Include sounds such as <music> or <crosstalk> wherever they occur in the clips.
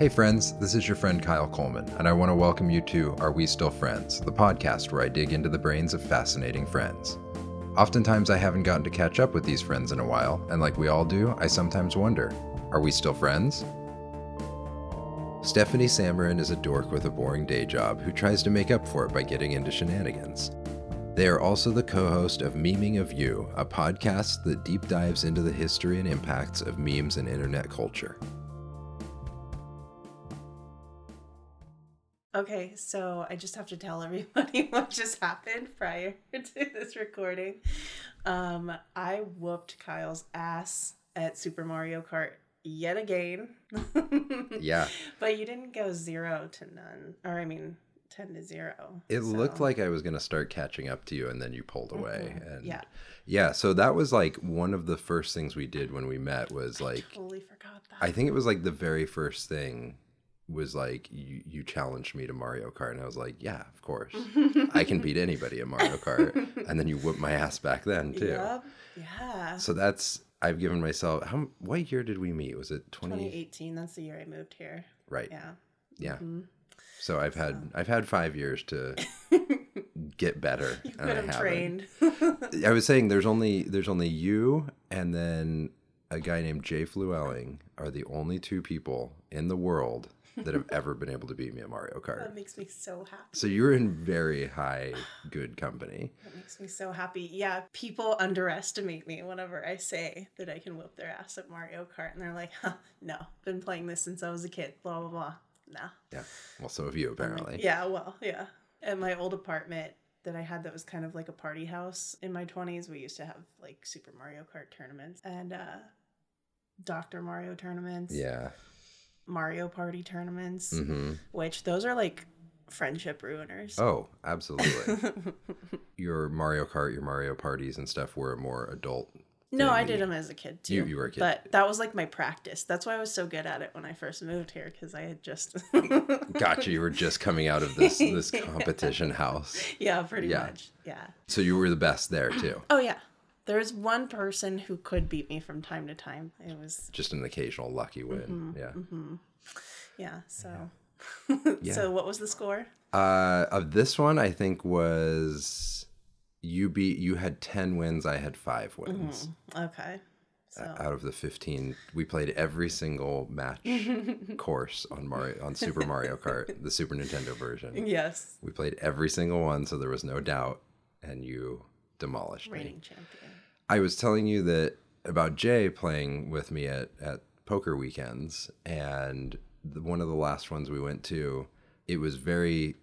Hey, friends, this is your friend Kyle Coleman, and I want to welcome you to Are We Still Friends, the podcast where I dig into the brains of fascinating friends. Oftentimes, I haven't gotten to catch up with these friends in a while, and like we all do, I sometimes wonder Are we still friends? Stephanie Samarin is a dork with a boring day job who tries to make up for it by getting into shenanigans. They are also the co host of Memeing of You, a podcast that deep dives into the history and impacts of memes and internet culture. Okay, so I just have to tell <laughs> everybody <laughs> what just happened prior <laughs> to this recording. Um, I whooped Kyle's ass at Super Mario Kart yet again. Yeah. But you didn't go zero to none, or I mean, 10 to zero. It looked like I was going to start catching up to you, and then you pulled away. Mhm, And yeah. yeah. So that was like one of the first things we did when we met was like, Totally forgot that. I think it was like the very first thing was like you, you challenged me to Mario Kart, and I was like, yeah, of course. <laughs> I can beat anybody at Mario Kart. <laughs> And then you whooped my ass back then, too. Yep. Yeah. So that's, I've given myself, how, what year did we meet? Was it 20? 2018, that's the year I moved here. Right. Yeah. Yeah. Mhm. So I've had, I've had five years to <laughs> get better. You could have trained. I was saying there's only there's only you and then a guy named Jay Fluelling are the only two people in the world that have ever been able to beat me at Mario Kart. that makes me so happy. So you're in very high good company. That makes me so happy. Yeah, people underestimate me whenever I say that I can whip their ass at Mario Kart, and they're like, "Huh, no, been playing this since I was a kid." Blah blah blah. Nah. Yeah. Well, so have you I'm like, apparently. yeah. Well, yeah. At my old apartment that I had, that was kind of like a party house in my twenties. We used to have like Super Mario Kart tournaments and uh, Doctor Mario tournaments. Yeah. Mario Party tournaments, hmm which those are like friendship ruiners. Oh, absolutely. <laughs> your Mario Kart, your Mario parties and stuff were more adult. No, I did them as a kid too. You- you were a kid. but that was like my practice. That's why I was so good at it when I first moved here because I had just <laughs> Gotcha. You were just coming out of this <laughs> this competition house. yeah, pretty Yeah. much. Yeah. So you were the best there too. Oh yeah. There was one person who could beat me from time to time. It was Just an occasional lucky win. Yeah. hmm yeah. So. Yeah. <laughs> So what was the score? Uh, of this one, I think was you beat. You had ten wins. I had five wins. Okay. So Out of the fifteen, we played every single match <laughs> course on Mario on Super Mario Kart, <laughs> the Super Nintendo version. yes, We played every single one, so there was no doubt, and you demolished me. reigning champion. I was telling you that about Jay playing with me at, at poker weekends, and the, one of the last ones we went to, it was very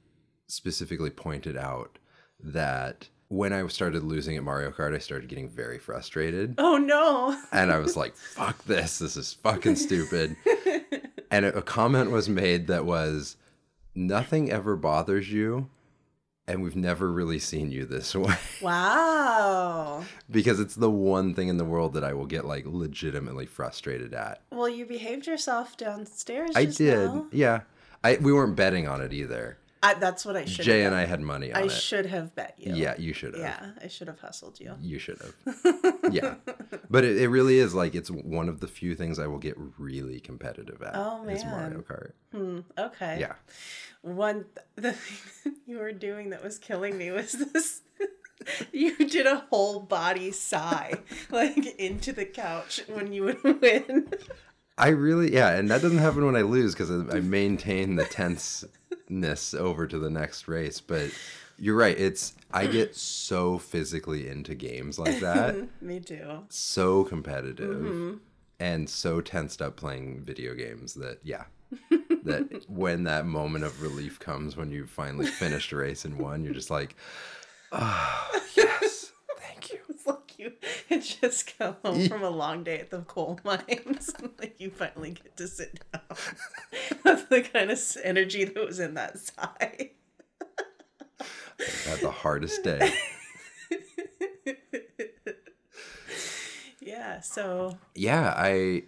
specifically pointed out that when I started losing at Mario Kart, I started getting very frustrated. Oh no. And I was like, fuck this, this is fucking stupid. <laughs> and a, a comment was made that was, nothing ever bothers you, and we've never really seen you this <laughs> way wow. because it's the one thing in the world that I will get like legitimately frustrated at. Well, you behaved yourself downstairs. I did, now. yeah. I we weren't betting on it either. I, that's what I should. Have. Jay and I had money on I it. should have bet you. Yeah, you should have. Yeah, I should have hustled you. You should have. <laughs> yeah, but it, it really is like it's one of the few things I will get really competitive at. Oh, is Mario man. Kart. Hmm, okay. Yeah, One <laughs> the thing you were doing that was killing me was this. <laughs> You did a whole body sigh, like into the couch when you would win. I really yeah, and that doesn't happen when I lose because I, I maintain the tenseness over to the next race. But you're right; it's I get <clears throat> so physically into games like that. <laughs> me too. so competitive Mm-hmm. and so tensed up playing video games that yeah that <laughs> when that moment of relief comes when you finally finished a race and won you're just like oh yes thank <laughs> you It's like you had just come home from a long day at the coal <laughs> mines. like you finally get to sit down. <laughs> That's the kind of energy that was in that sigh. I had the hardest day yeah, so yeah i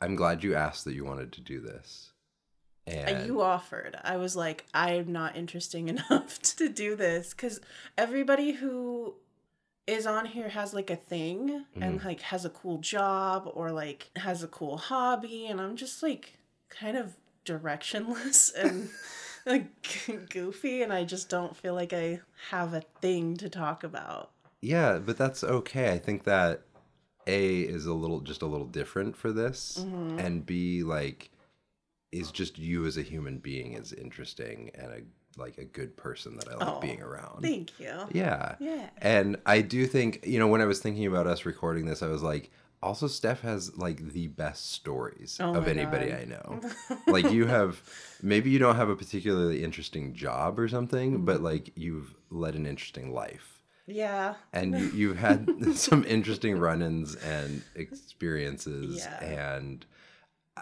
i'm glad you asked that you wanted to do this uh, and you offered. I was like, I'm not interesting enough to do this because everybody who is on here has like a thing and like has a cool job or like has a cool hobby and I'm just like kind of directionless <laughs> and like goofy and I just don't feel like I have a thing to talk about. Yeah, but that's okay. I think that A is a little just a little different for this Mm-hmm. and B like is just you as a human being is interesting and a like a good person that I like Oh, being around. Thank you. Yeah. Yeah. And I do think, you know, when I was thinking about us recording this, I was like, also Steph has like the best stories Oh of anybody God. I know. <laughs> like you have maybe you don't have a particularly interesting job or something, Mm-hmm. but like you've led an interesting life. Yeah. And you, <laughs> you've had <laughs> some interesting run-ins and experiences Yeah. and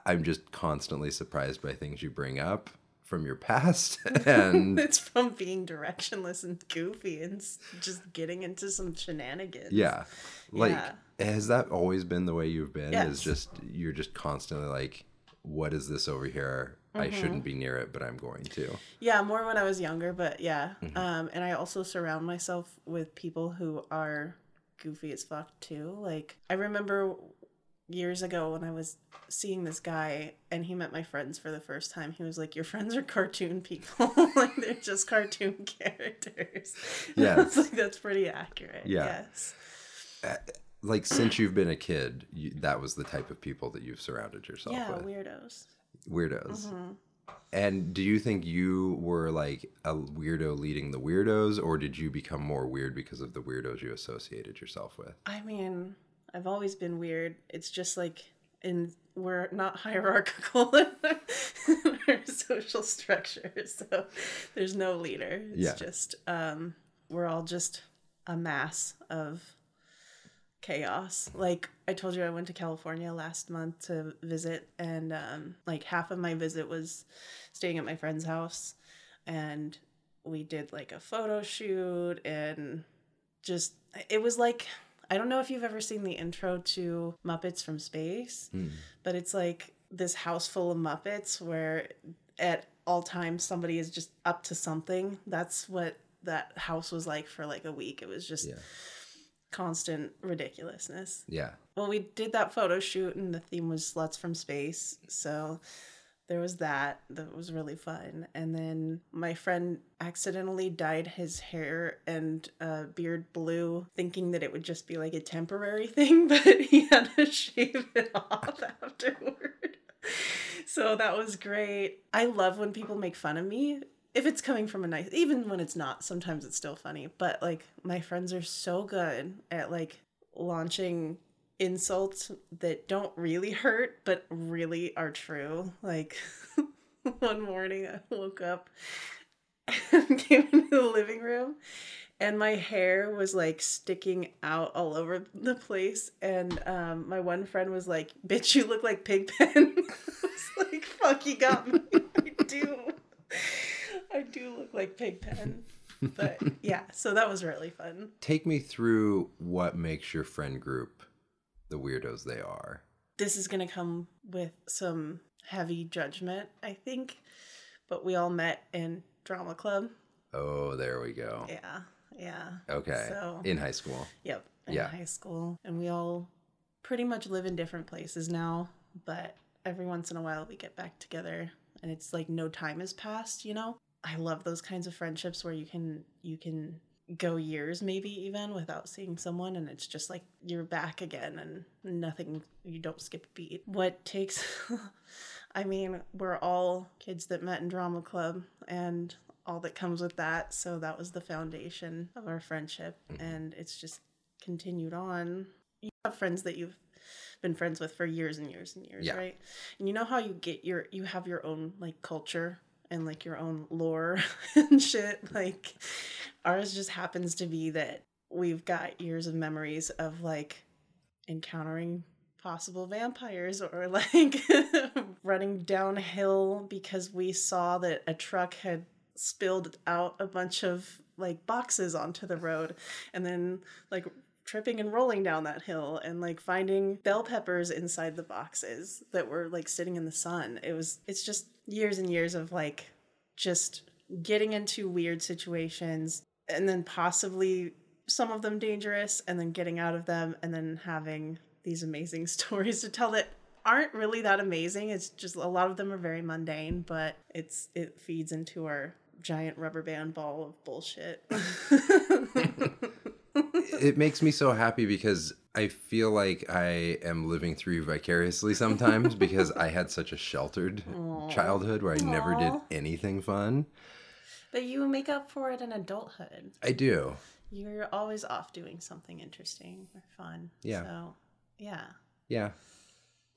I'm just constantly surprised by things you bring up from your past <laughs> and It's from being directionless and goofy and just getting into some shenanigans. Yeah. Like Yeah. has that always been the way you've been? Is just you're just constantly like what is this over here? I Mm-hmm. shouldn't be near it, but I'm going to. Yeah, more when I was younger, but yeah. Mm-hmm. Um, and I also surround myself with people who are goofy as fuck too. Like I remember years ago when I was seeing this guy and he met my friends for the first time. He was like, "Your friends are cartoon people. <laughs> like they're just cartoon <laughs> characters." <laughs> Yeah. Like, that's pretty accurate. Yeah. Yes. Like since you've been a kid, you, that was the type of people that you've surrounded yourself Yeah, with. weirdos. Weirdos. Mhm. And do you think you were like a weirdo leading the weirdos, or did you become more weird because of the weirdos you associated yourself with? I mean, I've always been weird. It's just like in we're not <laughs> hierarchical in our social structure, so there's no leader. It's Yeah. just um we're all just a mass of chaos. Like I told you I went to California last month to visit and um like half of my visit was staying at my friend's house and we did like a photo shoot and just it was like I don't know if you've ever seen the intro to Muppets from Space, Hmm. but it's like this house full of Muppets where at all times somebody is just up to something. That's what that house was like for like a week. It was just Yeah. constant ridiculousness. Yeah. Well, we did that photo shoot and the theme was sluts from space. So there was that. That was really fun. And then my friend accidentally dyed his hair and uh, beard blue, thinking that it would just be like a temporary <laughs> thing, but he had to shave it off <laughs> afterward. So that was great. I love when people make fun of me. If it's coming from a nice, even when it's not, sometimes it's still funny. But like my friends are so good at like launching insults that don't really hurt but really are true. Like <laughs> one morning I woke up and <laughs> came into the living room and my hair was like sticking out all over the place and um, my one friend was like bitch you look like pigpen <laughs> i was like fuck you got me. I do. I do look like pigpen but yeah so that was really fun. Take me through what makes your friend group the weirdos they are. this is going to come with some heavy judgment i think but we all met in drama club Oh, there we go. yeah yeah Okay. So- In high school. Yep. In Yeah. high school. And we all pretty much live in different places now, but every once in a while we get back together and it's like no time has passed, you know? I love those kinds of friendships where you can you can go years maybe even without seeing someone and it's just like you're back again and nothing you don't skip a beat. What takes <laughs> I mean, we're all kids that met in drama club and all that comes with that. So that was the foundation of our friendship. Mhm. And it's just continued on. You have friends that you've been friends with for years and years and years, Yeah. right? And you know how you get your, you have your own like culture and like your own lore <laughs> and shit. Like ours just happens to be that we've got years of memories of like encountering possible vampires or <laughs> like running downhill because we saw that a truck had spilled out a bunch of like boxes onto the road and then like tripping and rolling down that hill and like finding bell peppers inside the boxes that were like sitting in the sun it was it's just years and years of like just getting into weird situations and then possibly some of them dangerous and then getting out of them and then having these amazing <laughs> stories to tell that aren't really that amazing. It's just a lot of them are very mundane, but it's it feeds into our giant rubber band ball of bullshit. <laughs> <laughs> it makes me so happy because I feel like I am living through vicariously sometimes because I had such a sheltered <laughs> childhood where I never did anything fun. but you make up for it in adulthood. I do. You're always off doing something interesting or fun. Yeah. So, yeah. Yeah,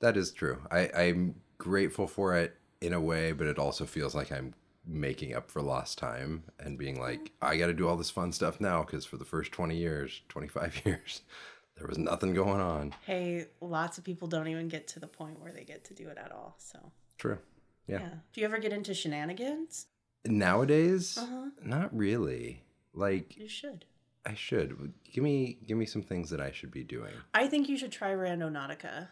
that is true. I, I'm grateful for it in a way, but it also feels like I'm making up for lost time and being like, I got to do all this fun stuff now because for the first 20 years, 25 <laughs> years, there was nothing going on. Hey, lots of people don't even get to the point where they get to do it at all. So, True. yeah. Yeah. Do you ever get into shenanigans? Nowadays, Uh-huh. not really. Like You should. I should. Give me give me some things that I should be doing. I think you should try Randonautica.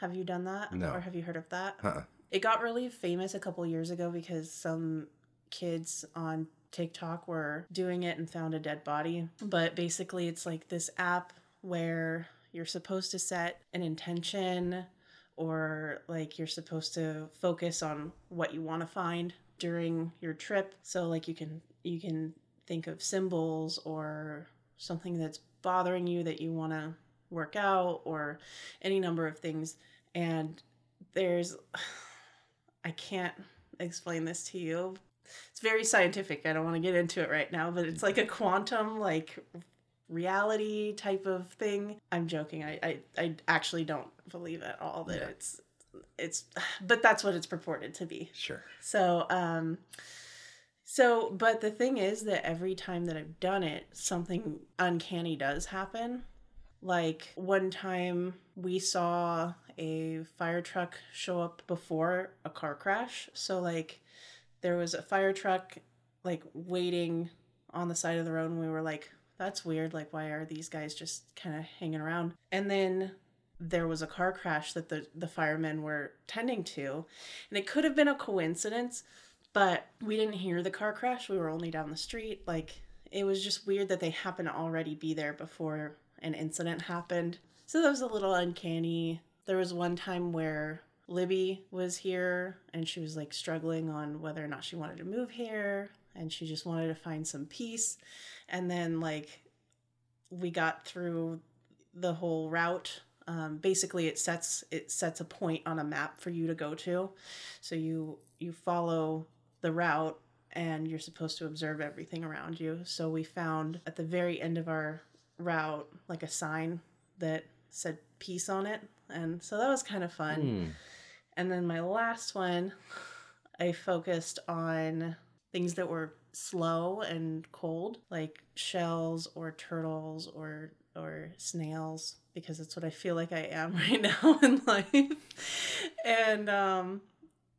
Have you done that? No. Or have you heard of that? Huh. It got really famous a couple years ago because some kids on TikTok were doing it and found a dead body. But basically, it's like this app where you're supposed to set an intention or like you're supposed to focus on what you want to find during your trip. So like you can you can think of symbols or something that's bothering you that you want to work out or any number of things and there's I can't explain this to you. It's very scientific. I don't want to get into it right now, but it's like a quantum like reality type of thing. I'm joking. I I, I actually don't believe at all that Yeah. it's it's but that's what it's purported to be. Sure. So, um, so, but the thing is that every time that I've done it, something uncanny does happen. Like one time we saw a fire truck show up before a car crash. So, like, there was a fire truck, like, waiting on the side of the road, and we were like, that's weird. Like, why are these guys just kind of hanging around? And then there was a car crash that the, the firemen were tending to. And it could have been a coincidence, but we didn't hear the car crash. We were only down the street. Like, it was just weird that they happened to already be there before an incident happened. So that was a little uncanny. There was one time where Libby was here and she was like struggling on whether or not she wanted to move here and she just wanted to find some peace. And then, like, we got through the whole route. Um, basically it sets it sets a point on a map for you to go to. So you you follow the route and you're supposed to observe everything around you. So we found at the very end of our route like a sign that said peace on it and so that was kind of fun Hmm. and then my last one, I focused on things that were slow and cold, like shells or turtles or or snails, because that's what I feel like I am <laughs> right now in life. And um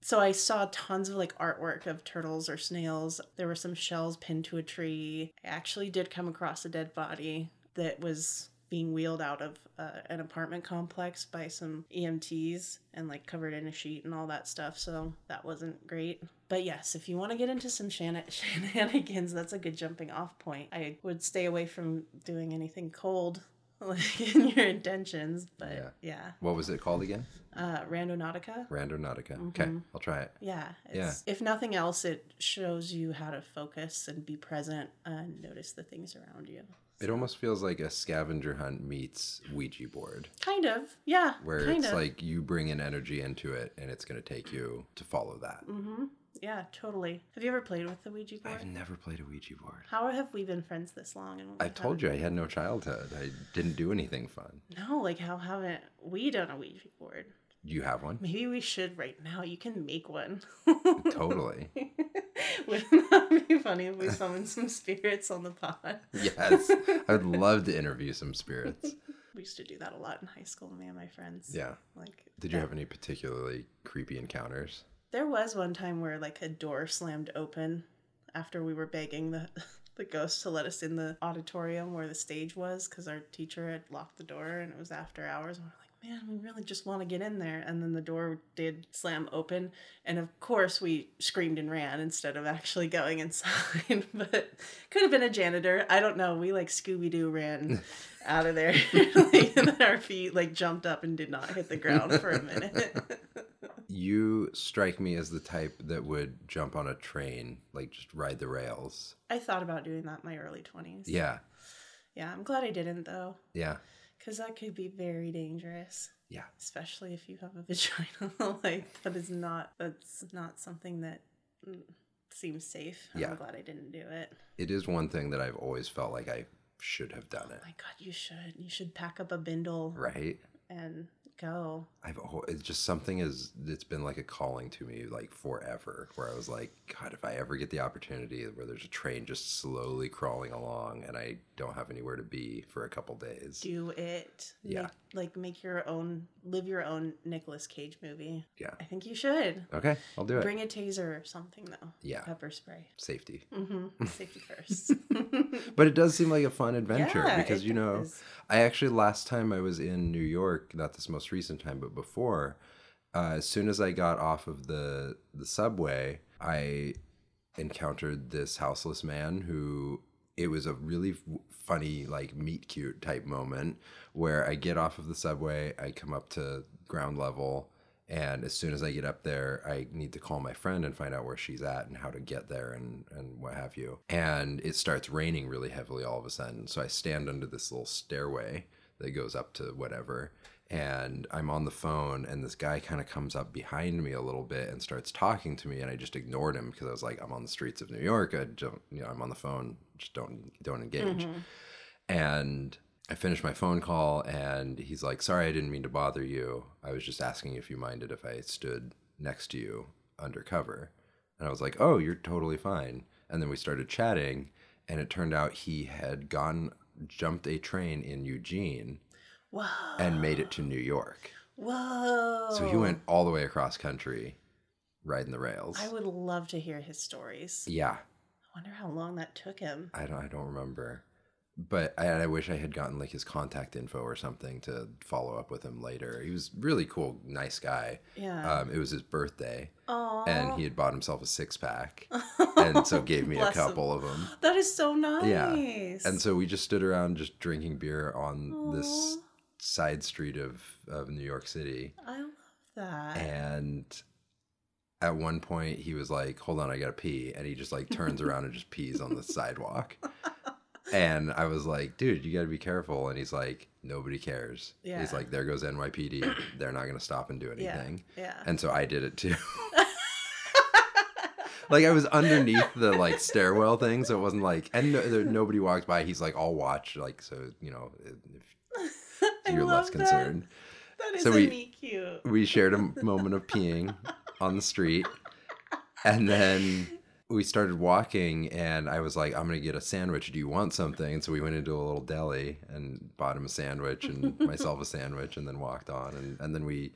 so I saw tons of like artwork of turtles or snails. There were some shells pinned to a tree. I actually did come across a dead body that was being wheeled out of uh, an apartment complex by some EMTs and like covered in a sheet and all that stuff. So that wasn't great. But yes, if you want to get into some shan- <laughs> shenanigans, that's a good jumping off point. I would stay away from doing anything cold. <laughs> Like in your intentions, but Yeah. yeah, What was it called again? uh, Randonautica. Randonautica. Okay, Mhm. I'll try it. Yeah, Yeah. If nothing else, it shows you how to focus and be present and notice the things around you. It almost feels like a scavenger hunt meets Ouija board, Kind of, yeah. where it's of. like you bring an energy into it and it's going to take you to follow that. Mm-hmm. Yeah, totally. Have you ever played with the Ouija board? I've never played a Ouija board. How have we been friends this long? And I told you I had no childhood. I didn't do anything fun. No, like how haven't we done a Ouija board? Do you have one? Maybe we should right now. You can make one. <laughs> Totally. <laughs> <laughs> Wouldn't that be funny if we summoned some spirits on the pod? <laughs> Yes. I would love to interview some spirits. <laughs> We used to do that a lot in high school, me and my friends. Yeah. Like, Did you have any particularly creepy encounters? There was one time where like a door slammed open after we were begging the the ghost to let us in the auditorium where the stage was because our teacher had locked the door and it was after hours and we're like, man, we really just want to get in there. And then the door did slam open. And of course, we screamed and ran instead of actually going inside. <laughs> but could have been a janitor. I don't know. We like Scooby Doo ran <laughs> out of there. <laughs> like, and then our feet like jumped up and did not hit the ground for a minute. You strike me as the type that would jump on a train, like just ride the rails. I thought about doing that in my early 20s. Yeah. Yeah, I'm glad I didn't though. Yeah. Because that could be very dangerous. Yeah. Especially if you have a <laughs> vagina. like, that is not, that's not something that mm, seems safe. Yeah. I'm glad I didn't do it. It is one thing that I've always felt like I should have done it. Oh my God, you should. You should pack up a bindle Right? and go. I've it's just something is it's been like a calling to me like forever where I was like god if I ever get the opportunity where there's a train just slowly crawling along and I don't have anywhere to be for a couple days. Do it. Yeah. Make, like, make your own, live your own Nicolas Cage movie. Yeah. I think you should. Okay, I'll do it. Bring a taser or something, though. Yeah. Pepper spray. Safety. Mm-hmm. <laughs> Safety first. <laughs> But it does seem like a fun adventure Yeah, because you know does. I actually last time I was in New York, not this most recent time, but before, uh, as soon as I got off of the the subway, I encountered this houseless man who it was a really funny like meet cute type moment where I get off of the subway, I come up to ground level, and as soon as I get up there, I need to call my friend and find out where she's at and how to get there and and what have you. And it starts raining really heavily all of a sudden, so I stand under this little stairway that goes up to whatever. And I'm on the phone, and this guy kind of comes up behind me a little bit and starts talking to me, and I just ignored him because I was like, "I'm on the streets of New York. I don't, you know, I'm on the phone. Just don't, don't engage." Mm-hmm. And I finished my phone call and he's like, Sorry, I didn't mean to bother you. I was just asking if you minded if I stood next to you undercover. And I was like, Oh, you're totally fine. And then we started chatting and it turned out he had gone, jumped a train in Eugene Whoa. and made it to New York. Whoa. So he went all the way across country riding the rails. I would love to hear his stories. yeah. I wonder how long that took him. I don't I don't remember. But I, I wish I had gotten like his contact info or something to follow up with him later. He was really cool, nice guy. Yeah. Um, it was his birthday, Oh. and he had bought himself a six pack, <laughs> and so gave me a Bless him. couple of them. That is so nice. Yeah. And so we just stood around just drinking beer on this Aw. Side street of of New York City, I love that. and at one point he was like, "Hold on, I gotta pee," and he just like turns around and just pees on the <laughs> sidewalk. And I was like, dude, you got to be careful. And he's like, nobody cares. Yeah. He's like, there goes NYPD. <coughs> They're not going to stop and do anything. Yeah. yeah. And so I did it too. <laughs> like I was underneath the like stairwell thing, so it wasn't like, and no, there, nobody walked by. He's like, I'll watch, like so, you know, if you're less that. concerned. That is So a we- cute. We shared a moment of peeing <laughs> on the street, and then we started walking, and I was like, I'm gonna get a sandwich. Do you want something? And so we went into a little deli and bought him a sandwich and <laughs> myself a sandwich, and then walked on, and and then we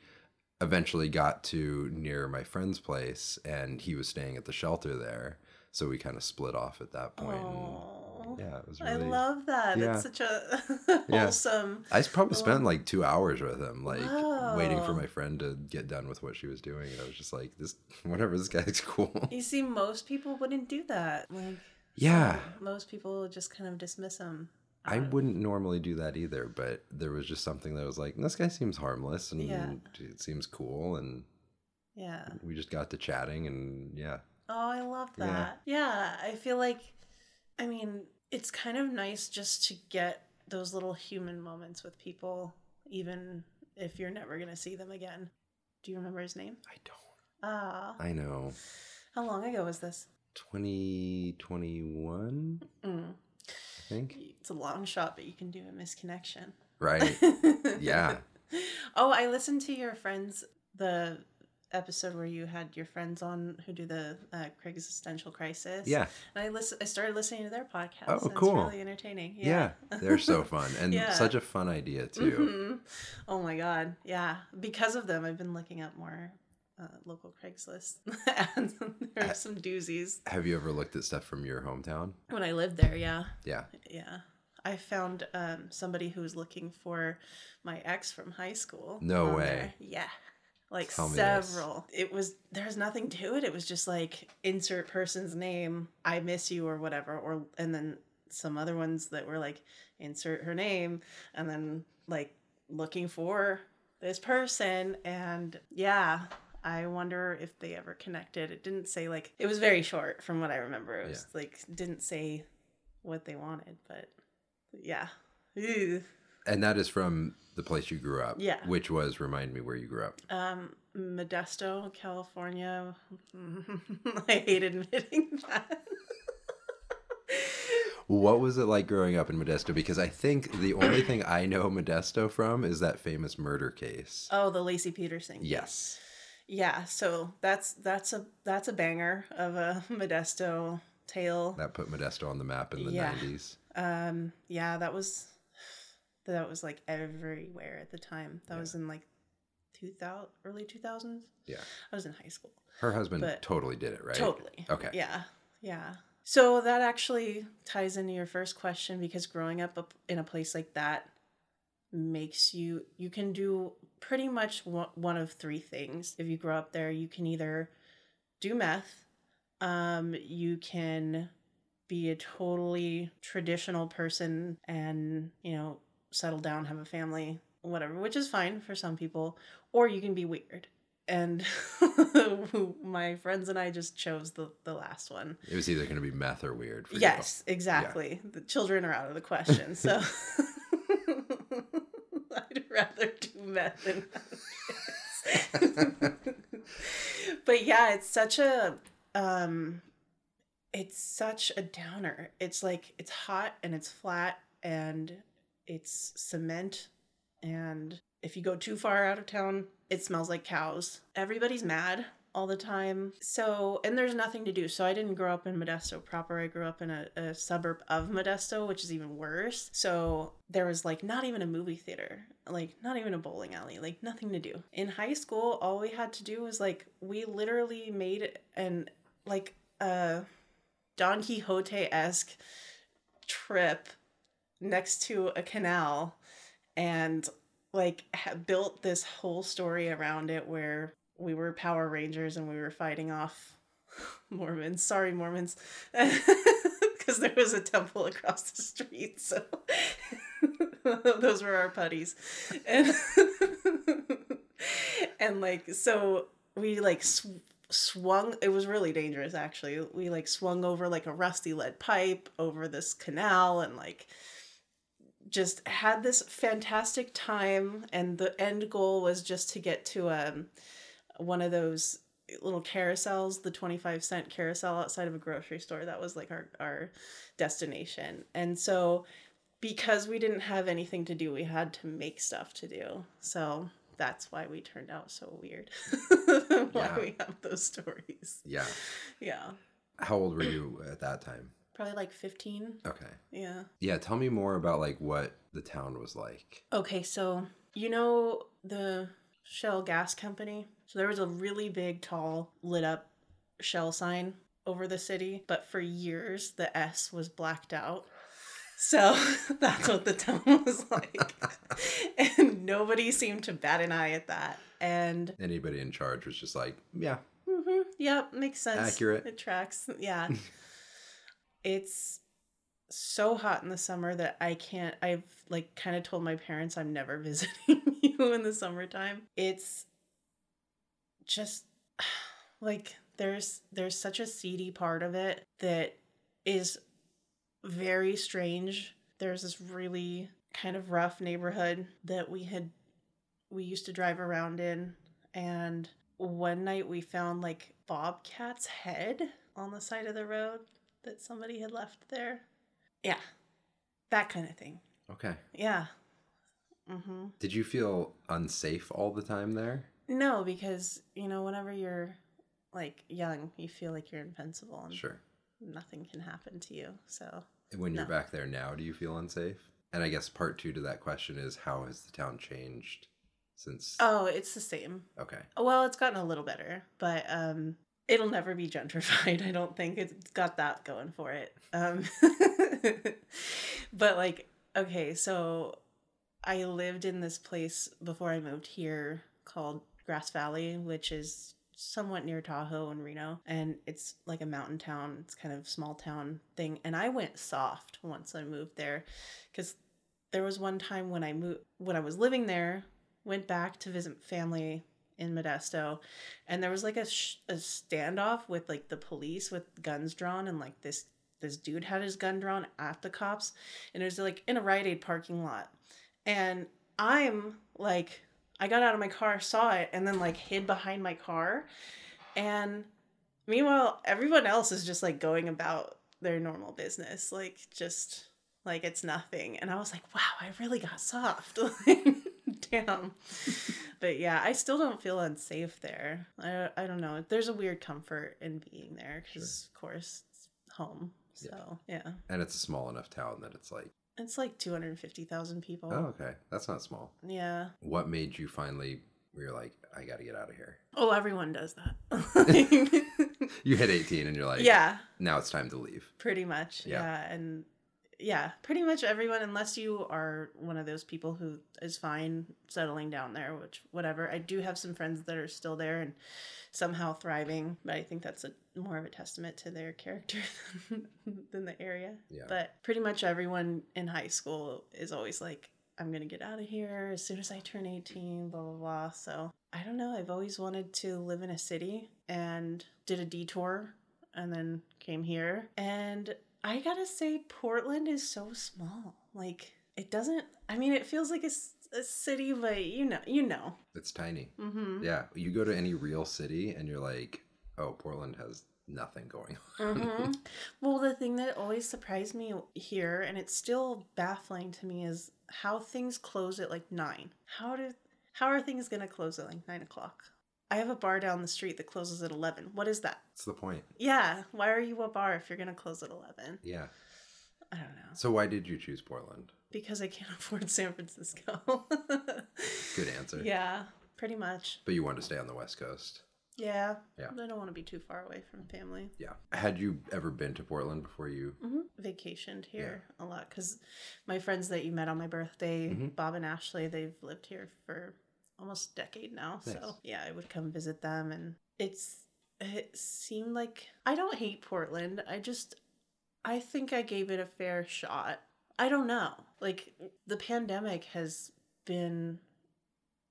eventually got to near my friend's place, and he was staying at the shelter there. So we kind of split off at that point. and Oh. yeah, it was I love that. Yeah. It's such a <laughs> Yeah. I probably spent like two hours with him, like waiting for my friend to get done with what she was doing. And I was just like, this, <laughs> whatever, this guy's <laughs> cool. You see, most people wouldn't do that. Like, Yeah. most people just kind of dismiss him. I wouldn't normally do that either, but there was just something that was like, this guy seems harmless and Yeah. it seems cool. And Yeah. we just got to chatting and yeah. Oh, I love Yeah. that. Yeah. I feel like, I mean, it's kind of nice just to get those little human moments with people, even if you're never going to see them again. Do you remember his name? I don't. Ah. I know. How long ago was this? 2021, Mm. I think. It's a long shot, but you can do a misconnection. Right. <laughs> Yeah. Oh, I listened to your friends the episode where you had your friends on who do the uh, existential crisis. Yeah. And I listen. I started listening to their podcast. Oh, cool. It's really entertaining. Yeah. They're so <laughs> fun and Yeah. such a fun idea, too. Mhm. Oh my god. Yeah. Because of them, I've been looking up more uh, local Craigslist, <laughs> and there are some doozies. Have you ever looked at stuff from your hometown? When I lived there, yeah, Yeah. yeah. I found um, somebody who was looking for my ex from high school. No way. there. Yeah. Like Tell several. It was there's nothing to it. It was just like insert person's name, I miss you or whatever, or and then some other ones that were like insert her name and then like looking for this person and yeah, I wonder if they ever connected. It didn't say like it was very short from what I remember. It was like didn't say what they wanted, but yeah. Ew. And that is from the place you grew up. Yeah. Which was remind me where you grew up. Um, Modesto, California. <laughs> I hate admitting that. What was it like growing up in Modesto? Because I think the only thing I know Modesto from is that famous murder case. oh, the Laci Peterson. case. Yes. Yeah, so that's that's a that's a banger of a Modesto tale. That put Modesto on the map in the Yeah. 90s. Um, yeah, that was that was like everywhere at the time. That Yeah. was in like 2000 early 2000s. Yeah. I was in high school. Her husband But- totally did it, right? Totally. Okay. Yeah. Yeah. So that actually ties into your first question because growing up in a place like that makes you you can do pretty much one one of three things. If you grow up there, you can either do meth, um you can be a totally traditional person and, you know, settle down, have a family, whatever, which is fine for some people, or you can be weird. And <laughs> my friends and I just chose the, the last one. It was either going to be meth or weird for Yes, exactly. The children are out of the question. <laughs> So <laughs> I'd rather do meth than have kids. but yeah, it's such a um it's such a downer. It's like it's hot and it's flat and it's cement and if you go too far out of town, it smells like cows. Everybody's mad all the time. So, and there's nothing to do. So, I didn't grow up in Modesto proper. I grew up in a, a suburb of Modesto, which is even worse. So, there was like not even a movie theater, like not even a bowling alley, like nothing to do. In high school, all we had to do was like, we literally made an like a Don Quixote esque trip next to a canal and like built this whole story around it where we were Power Rangers and we were fighting off <laughs> Mormons. Sorry, Mormons, <laughs> because there was a temple across the street. So <laughs> those were our putties, and and like so we like. Sw- swung it was really dangerous actually we like swung over like a rusty lead pipe over this canal and like just had this fantastic time and the end goal was just to get to um one of those little carousels the 25 cent carousel outside of a grocery store that was like our our destination and so because we didn't have anything to do we had to make stuff to do so that's why we turned out so weird <laughs> why Yeah. we have those stories Yeah. yeah How old were you at that time? Probably like 15 Okay. yeah Yeah, tell me more about like what the town was like. Okay, so you know the Shell Gas Company? So there was a really big, tall, lit up Shell sign over the city, but for years the S was blacked out. So <laughs> that's what the town <laughs> was like. <laughs> and nobody seemed to bat an eye at that. And Anybody in charge was just like, yeah, Mm-hmm, Yep, makes sense. Accurate. It tracks. Yeah. It's so hot in the summer that I can't I've like kind of told my parents I'm never <laughs> visiting you in the summertime. It's just <sighs> like there's there's such a seedy part of it that is very strange. There's this really kind of rough neighborhood that we had we used to drive around in and one night we found like bobcat's head on the side of the road that somebody had left there yeah that kind of thing okay. yeah mm-hmm Did you feel unsafe all the time there? no because you know whenever you're like young you feel like you're invincible and Sure. nothing can happen to you so And when you're No. back there now, do you feel unsafe? And I guess part two to that question is how has the town changed since? oh it's the same Okay. well it's gotten a little better but um it'll never be gentrified i don't think. It's got that going for it. Um <laughs> but like okay, so I lived in this place before I moved here called Grass Valley, which is somewhat near Tahoe and Reno, and it's like a mountain town. It's kind of small town thing, and I went soft once I moved there cuz there was one time when I moved when I was living there, went back to visit family in Modesto, and there was like a, sh- a standoff with like the police with guns drawn, and like this this dude had his gun drawn at the cops, and it was like in a Rite Aid parking lot, and I'm like, I got out of my car, saw it, and then like hid behind my car, and meanwhile everyone else is just like going about their normal business, like just like it's nothing, and I was like, wow, I really got soft. <laughs> Damn. But yeah, I still don't feel unsafe there. I, I don't know. There's a weird comfort in being there because, of course, it's home. So, yeah. And it's a small enough town that it's like, It's like 250,000 people. oh, okay, that's not small. Yeah. What made you finally, where you're like, I got to get out of here? Oh, everyone does that. <laughs> <laughs> You hit 18 and you're like, yeah, now it's time to leave. pretty much. Yeah. Yeah. And yeah, pretty much everyone, unless you are one of those people who is fine settling down there, which, whatever. I do have some friends that are still there and somehow thriving, but I think that's a more of a testament to their character than, <laughs> than the area. Yeah. But pretty much everyone in high school is always like, I'm going to get out of here as soon as I turn 18, blah, blah, blah. So I don't know. I've always wanted to live in a city and did a detour and then came here. And I gotta say, Portland is so small. Like, it doesn't, I mean, it feels like a city, but you know, you know. It's tiny. Mm-hmm. Yeah. You go to any real city and you're like, oh, Portland has nothing going on. hmm <laughs> well, the thing that always surprised me here, and it's still baffling to me, is how things close at like nine. How do how are things gonna close at like nine o'clock? I have a bar down the street that closes at eleven. What is that? That's the point. Yeah, why are you a bar if you're gonna close at eleven? Yeah. I don't know. So why did you choose Portland? Because I can't <laughs> afford San Francisco. <laughs> Good answer. yeah, pretty much. But you wanted to stay on the West Coast. Yeah. Yeah. I don't want to be too far away from family. Yeah. Had you ever been to Portland before you? hmm Vacationed here a lot because my friends that you met on my birthday, Mhm. Bob and Ashley, they've lived here for almost a decade now. Nice. So yeah, I would come visit them, and it's it seemed like I don't hate Portland. I just I think I gave it a fair shot. I don't know. Like the pandemic has been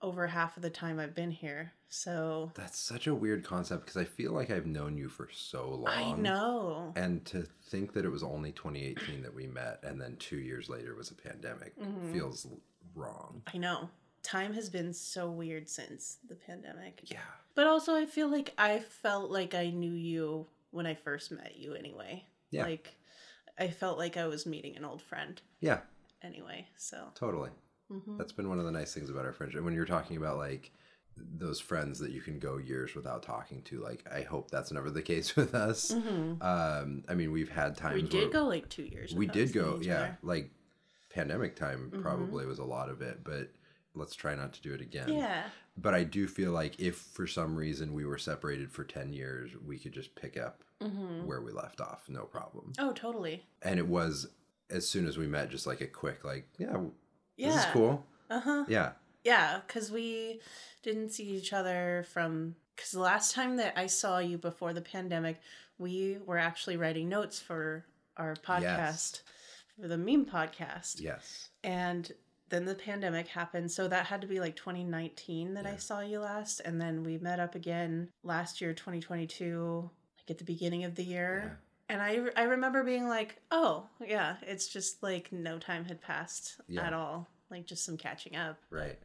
over half of the time I've been here. So That's such a weird concept because I feel like I've known you for so long. I know. And to think that it was only 2018 that we met and then two years later was a pandemic Mhm. feels wrong. I know. Time has been so weird since the pandemic. Yeah. But also, I feel like I felt like I knew you when I first met you anyway. Yeah. Like, I felt like I was meeting an old friend Yeah, anyway. So, totally. mhm. That's been one of the nice things about our friendship. When you're talking about like those friends that you can go years without talking to, like I hope that's never the <laughs> case with us. Mhm. Um, I mean, we've had times we did go like two years. we did go, yeah, other. like pandemic time Mhm. probably was a lot of it, but let's try not to do it again. Yeah. But I do feel like if for some reason we were separated for 10 years, we could just pick up hmm where we left off, no problem. Oh, totally. And it was as soon as we met, just like a quick, like, yeah, Yeah. this is cool. Uh huh. Yeah. Yeah, because we didn't see each other from. Because the last time that I saw you before the pandemic, we were actually writing notes for our podcast, for the meme podcast. Yes. And then the pandemic happened. So that had to be like 2019 that I saw you last. And then we met up again last year, 2022, like at the beginning of the year. Yeah. And I, I remember being like, oh, yeah, it's just like no time had passed Yeah. at all. Like just some catching up. Right.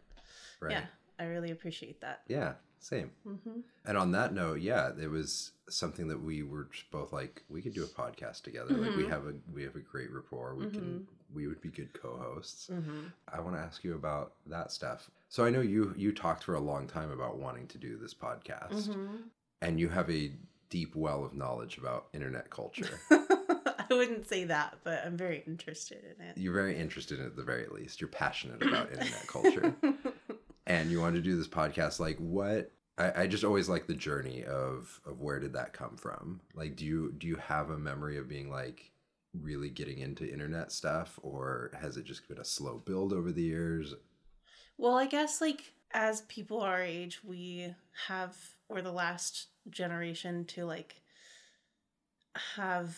Right. Yeah, I really appreciate that. Yeah. Same. hmm And on that note, yeah, it was something that we were just both like, we could do a podcast together. Like we Mhm. have a we have a great rapport. We can Mm-hmm. we would be good co-hosts. hmm I want to ask you about that stuff. So I know you you talked for a long time about wanting to do this podcast, hmm and you have a deep well of knowledge about internet culture. <laughs> I wouldn't say that, but I'm very interested in it. You're very interested in it at the very least. You're passionate about <laughs> internet culture. And you wanted to do this podcast like what I, I just always like the journey of of where did that come from like do you do you have a memory of being like really getting into internet stuff, or has it just been a slow build over the years? Well, I guess like as people our age, we have we're the last generation to like have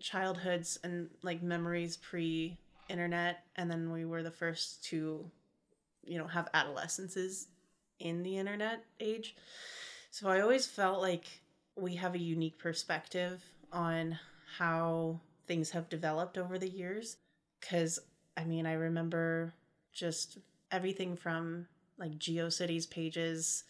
childhoods and like memories pre internet and then we were the first to you know have adolescences in the internet age so i always felt like we have a unique perspective on how things have developed over the years because i mean i remember just everything from like geocities pages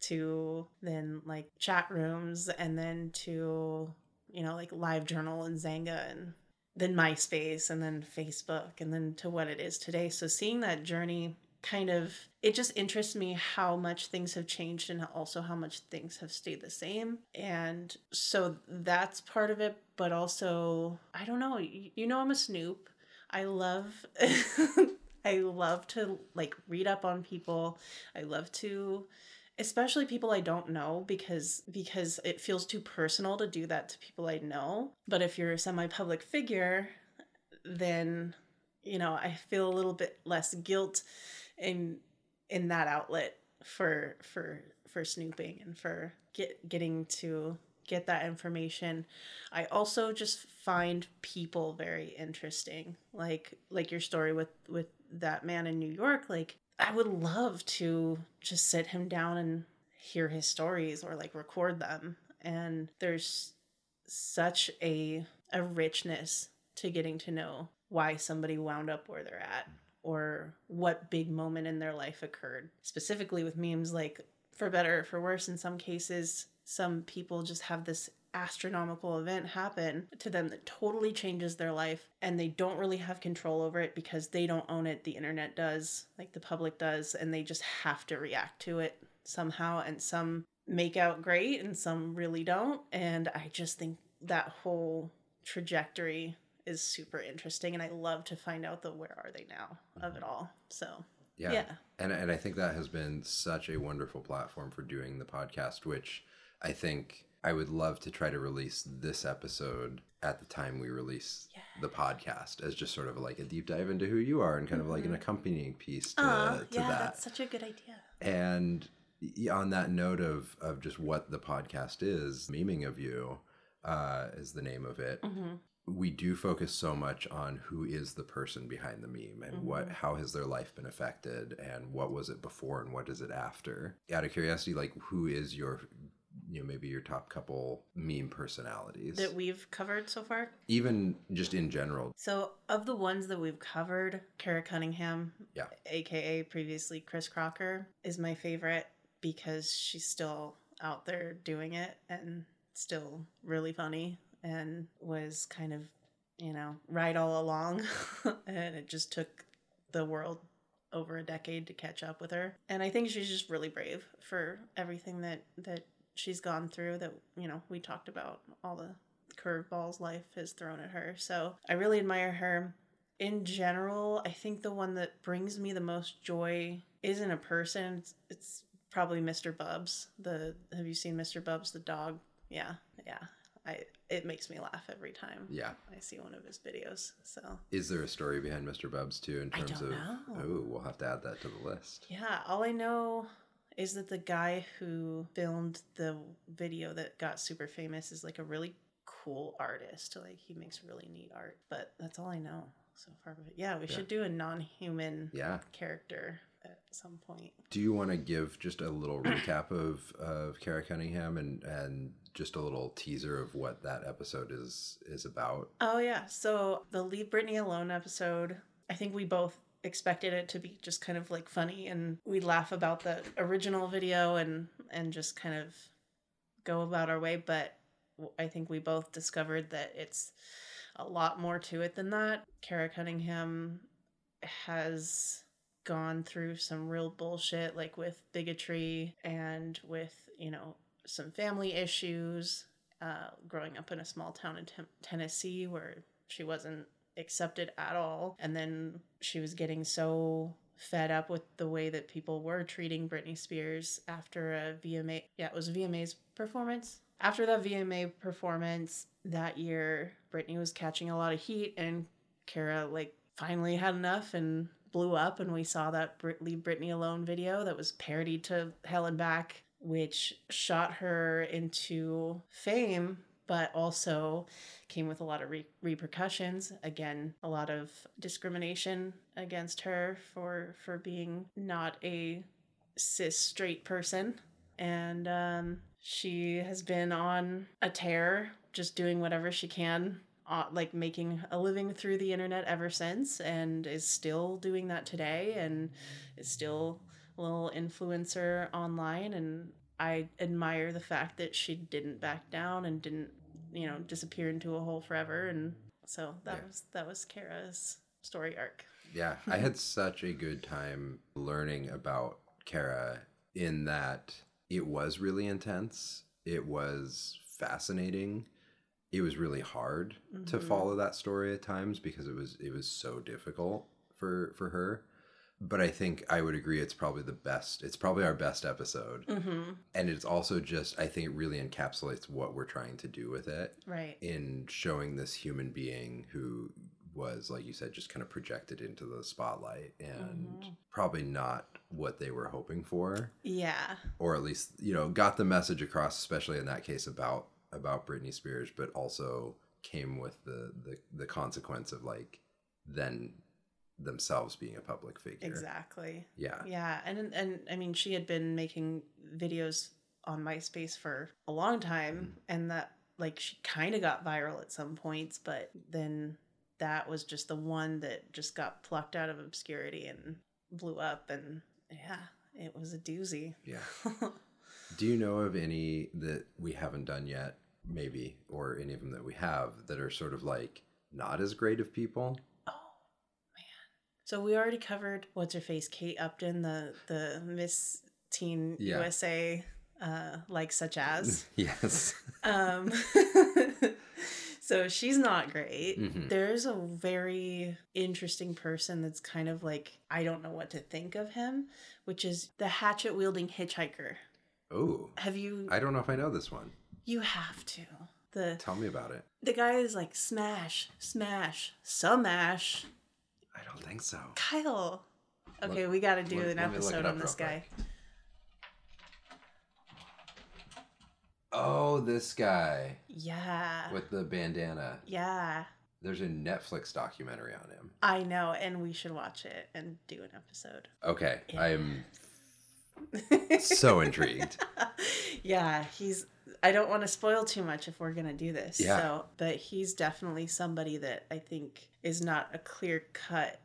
to then like chat rooms and then to you know like live journal and Xanga and then MySpace and then Facebook and then to what it is today. So seeing that journey kind of it just interests me how much things have changed and also how much things have stayed the same. And so that's part of it but also i don't know you know i'm a snoop. I love <laughs> i love to like read up on people. I love to especially people I don't know because because it feels too personal to do that to people I know. But if you're a semi-public figure, then you know, I feel a little bit less guilt in in that outlet for for for snooping and for get getting to get that information. I also just find people very interesting. Like like your story with with that man in New York, like I would love to just sit him down and hear his stories or like record them. And there's such a a richness to getting to know why somebody wound up where they're at or what big moment in their life occurred. Specifically with memes like for better or for worse in some cases some people just have this astronomical event happen to them that totally changes their life and they don't really have control over it because they don't own it the internet does like the public does and they just have to react to it somehow and some make out great and some really don't and i just think that whole trajectory is super interesting and i love to find out the where are they now of it all so Yeah. Yeah. And and I think that has been such a wonderful platform for doing the podcast, which I think I would love to try to release this episode at the time we release the podcast as just sort of like a deep dive into who you are and kind of like an accompanying piece to, Aw, to Mm-hmm. yeah that. that's such a good idea And on that note of of just what the podcast is, memeing of you uh, is the name of it. Mhm. We do focus so much on who is the person behind the meme and what Mhm. how has their life been affected and what was it before and what is it after. Out of curiosity, like who is your you know maybe your top couple meme personalities, that we've covered so far even just in general. So, of the ones that we've covered, Kara Cunningham, Yeah. aka previously Chris Crocker, is my favorite because she's still out there doing it and still really funny and was kind of, you know, right all along. <laughs> and it just took the world over a decade to catch up with her. And I think she's just really brave for everything that that she's gone through that, you know, we talked about all the curveballs life has thrown at her. So I really admire her. In general, I think the one that brings me the most joy isn't a person. It's, it's probably Mr. Bubs. The have you seen Mr. Bubs the dog? Yeah, yeah. I it makes me laugh every time Yeah. I see one of his videos. So Is there a story behind Mr. Bubs too in I terms don't of know. Oh, we'll have to add that to the list. yeah, all I know is that the guy who filmed the video that got super famous is like a really cool artist. Like he makes really neat art, but that's all I know so far. But yeah, we Yeah. should do a non-human Yeah. character at some point. Do you want to give just a little <clears throat> recap of of Kara Cunningham and and just a little teaser of what that episode is is about? Oh yeah, so the Leave Britney Alone episode, I think we both expected it to be just kind of like funny and we laugh about the original video and and just kind of go about our way, but i think we both discovered that it's a lot more to it than that. Kara Cunningham has gone through some real bullshit like with bigotry and with, you know, some family issues uh, growing up in a small town in Tem- Tennessee where she wasn't accepted at all. And then she was getting so fed up with the way that people were treating Britney Spears after a VMA. Yeah, it was VMA's performance. after that VMA performance that year, Britney was catching a lot of heat, and Kara like finally had enough and blew up. And we saw that Leave Britney Alone video that was parodied to Helen Back, which shot her into fame, but also came with a lot of re- repercussions. Again, a lot of discrimination against her for for being not a cis straight person and um, she has been on a tear just doing whatever she can uh, like making a living through the internet ever since and is still doing that today and is still a little influencer online and i admire the fact that she didn't back down and didn't you know disappear into a hole forever and so that Yeah. was that was kara's story arc Yeah, I <laughs> had such a good time learning about Kara in that it was really intense. It was fascinating. It was really hard to Mhm. follow that story at times because it was it was so difficult for for her. But I think I would agree it's probably the best. It's probably our best episode. mm-hmm. And it's also just I think it really encapsulates what we're trying to do with it right in showing this human being who was like you said just kind of projected into the spotlight and Mhm. probably not what they were hoping for yeah or at least you know got the message across especially in that case about about Britney Spears but also came with the the, the consequence of like then themselves being a public figure. Exactly. Yeah. Yeah, and and I mean, she had been making videos on MySpace for a long time, mm-hmm. and that like she kind of got viral at some points, but then that was just the one that just got plucked out of obscurity and blew up, and yeah, it was a doozy. yeah. <laughs> Do you know of any that we haven't done yet maybe or any of them that we have that are sort of like not as great of people oh man! So we already covered what's her face, Kate Upton, the the Miss Teen Yeah. USA, uh, like such as. <laughs> yes <laughs> Um, <laughs> so she's not great. Mhm. There's a very interesting person that's kind of like, I don't know what to think of him, which is the hatchet wielding hitchhiker. oh Have you? I don't know if I know this one. You have to. The Tell me about it. the guy is like smash, smash, smash. I don't think so. Kyle. Okay, we got to do an let me look episode on this guy. Oh, this guy Yeah. with the bandana. Yeah. There's a Netflix documentary on him. I know, and we should watch it and do an episode. Okay, Yeah. I'm <laughs> so intrigued. yeah, he's. I don't want to spoil too much if we're gonna do this. Yeah. So, but he's definitely somebody that I think is not a clear cut.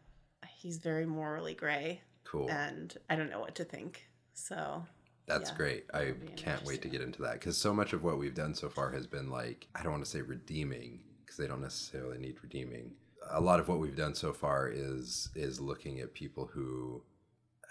He's very morally gray, Cool. and I don't know what to think. So, That's yeah, great. I can't wait to get into that because so much of what we've done so far has been like, I don't want to say redeeming because they don't necessarily need redeeming. A lot of what we've done so far is is looking at people who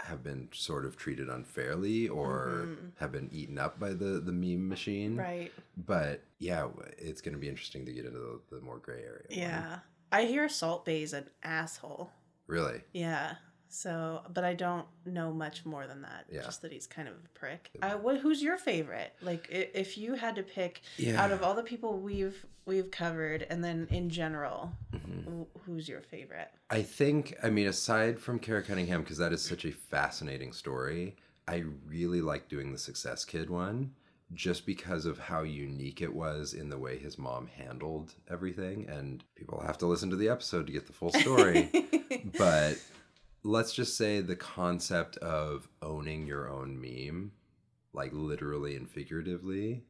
have been sort of treated unfairly or Mhm. have been eaten up by the the meme machine. right, But yeah, it's going to be interesting to get into the, the more gray area. one. yeah. I hear Salt Bae's an asshole. Really? Yeah. So, but I don't know much more than that. Yeah. Just that he's kind of a prick. Uh, what? Who's your favorite? Like, if you had to pick Yeah. out of all the people we've we've covered, and then in general, Mhm. who's your favorite? I think, I mean, aside from Kara Cunningham, because that is such a fascinating story, I really like doing the Success Kid one just because of how unique it was in the way his mom handled everything. And people have to listen to the episode to get the full story. <laughs> but let's just say the concept of owning your own meme, like literally and figuratively,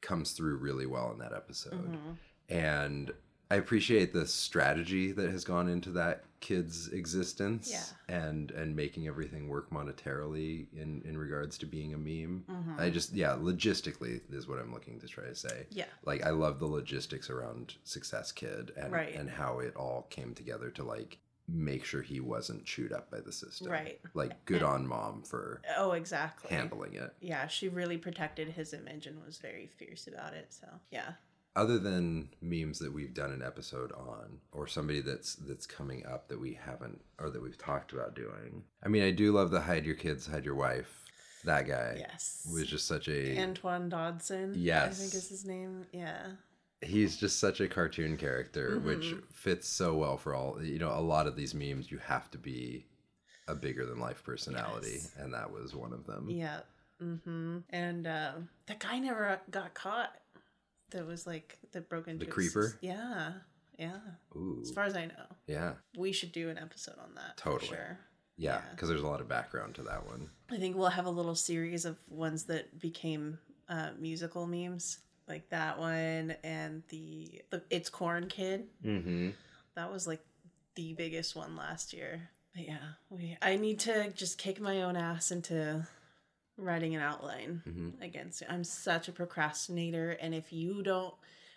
comes through really well in that episode Mhm. and I appreciate the strategy that has gone into that kid's existence Yeah. and and making everything work monetarily in in regards to being a meme. Mhm. I just yeah, logistically is what I'm looking to try to say. Yeah. Like I love the logistics around Success Kid and Right. and how it all came together to like make sure he wasn't chewed up by the system. Right. Like good <laughs> on mom for Oh, exactly. handling it. Yeah, she really protected his image and was very fierce about it. So, yeah. other than memes that we've done an episode on or somebody that's that's coming up that we haven't or that we've talked about doing i mean i do love the hide your kids hide your wife That guy Yes. was just such a Antoine Dodson. Yes. I think is his name. Yeah. He's just such a cartoon character which Mm-hmm. fits so well for all you know a lot of these memes you have to be a bigger than life personality Yes. and that was one of them Yeah. Mm-hmm. And uh, that guy never got caught. That was like that broke into his- creeper? Yeah. Yeah. Ooh, As far as I know, yeah we should do an episode on that. Totally. Sure. yeah Yeah. because there's a lot of background to that one I think we'll have a little series of ones that became uh, musical memes, like that one and the, the "It's Corn Kid." mm-hmm That was like the biggest one last year. But yeah, we. I need to just kick my own ass into writing an outline Mhm. against it. I'm such a procrastinator, and if you don't,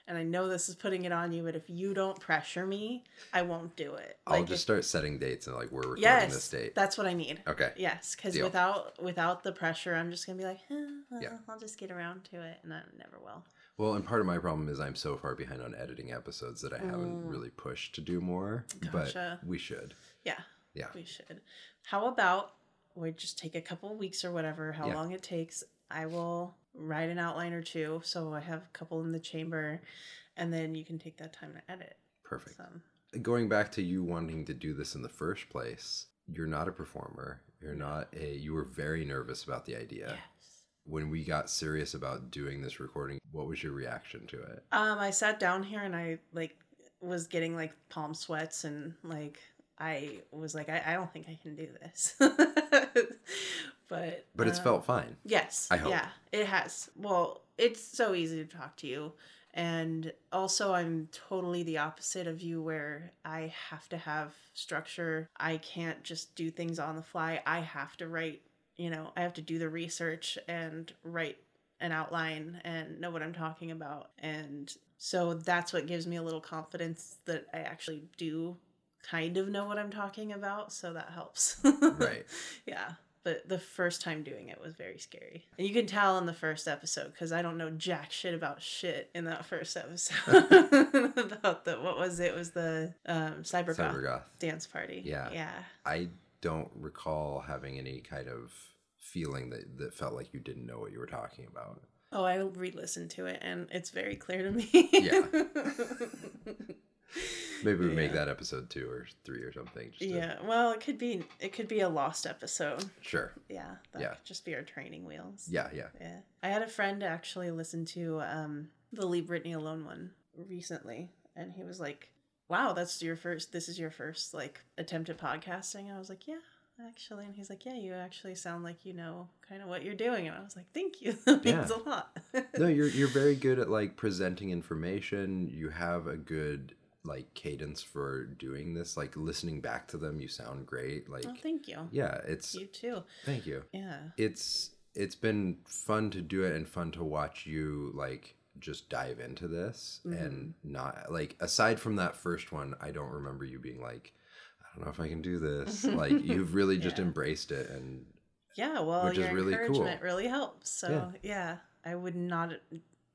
and I know this is putting it on you, but if you don't pressure me, I won't do it. i'll Like, just if- start setting dates and like we're recording yes, this date that's what I need. okay Yes, because without without the pressure, I'm just gonna be like, eh, well, Yeah. I'll just get around to it, and I never will. Well and part of my problem is i'm so far behind on editing episodes that i haven't really pushed to do more Mm. Gotcha. but we should Yeah, yeah we should. How about we just take a couple weeks or whatever, how Yeah. long it takes. I will write an outline or two, so I have a couple in the chamber, and then you can take that time to edit. perfect Some. going back to you wanting to do this in the first place, you're not a performer. You're not a. You were very nervous about the idea. Yes. When we got serious about doing this recording, what was your reaction to it? Um, I sat down here and I like was getting like palm sweats and like I was like, I, I don't think I can do this. <laughs> but But it's uh, felt fine. Yes. I hope. Yeah, it has. Well, it's so easy to talk to you. And also, I'm totally the opposite of you, where I have to have structure. I can't just do things on the fly. I have to write, you know, I have to do the research and write an outline and know what I'm talking about. And so that's what gives me a little confidence that I actually do kind of know what I'm talking about. So that helps. <laughs> Right. Yeah. But the first time doing it was very scary. And you can tell in the first episode because I don't know jack shit about shit in that first episode. <laughs> about the, what was it? It was the um, Cybergoth Cybergoth. dance party. Yeah. Yeah. I don't recall having any kind of feeling that, that felt like you didn't know what you were talking about. Oh, I re listened to it and it's very clear to me. Yeah. <laughs> Maybe we make that episode two or three or something. Just to- yeah. Well, it could be it could be a lost episode. Sure. Yeah. That Yeah. could just be our training wheels. Yeah. Yeah. Yeah. I had a friend actually listen to um the Leave Britney Alone one recently and he was like, Wow, that's your first this is your first like attempt at podcasting. I was like, Yeah, actually. And he's like, Yeah, you actually sound like you know kind of what you're doing. And I was like, Thank you. <laughs> That means Yeah. a lot. <laughs> no, you're you're very good at like presenting information. You have a good like cadence for doing this. Like listening back to them, you sound great. Oh, like oh, thank you. yeah, it's You too. thank you. Yeah. It's it's been fun to do it and fun to watch you like just dive into this and mm-hmm. not like aside from that first one, I don't remember you being like I don't know if I can do this. like <laughs> you've really just Yeah. embraced it and Yeah, well, Which is your really cool. really helps. So yeah. I would not.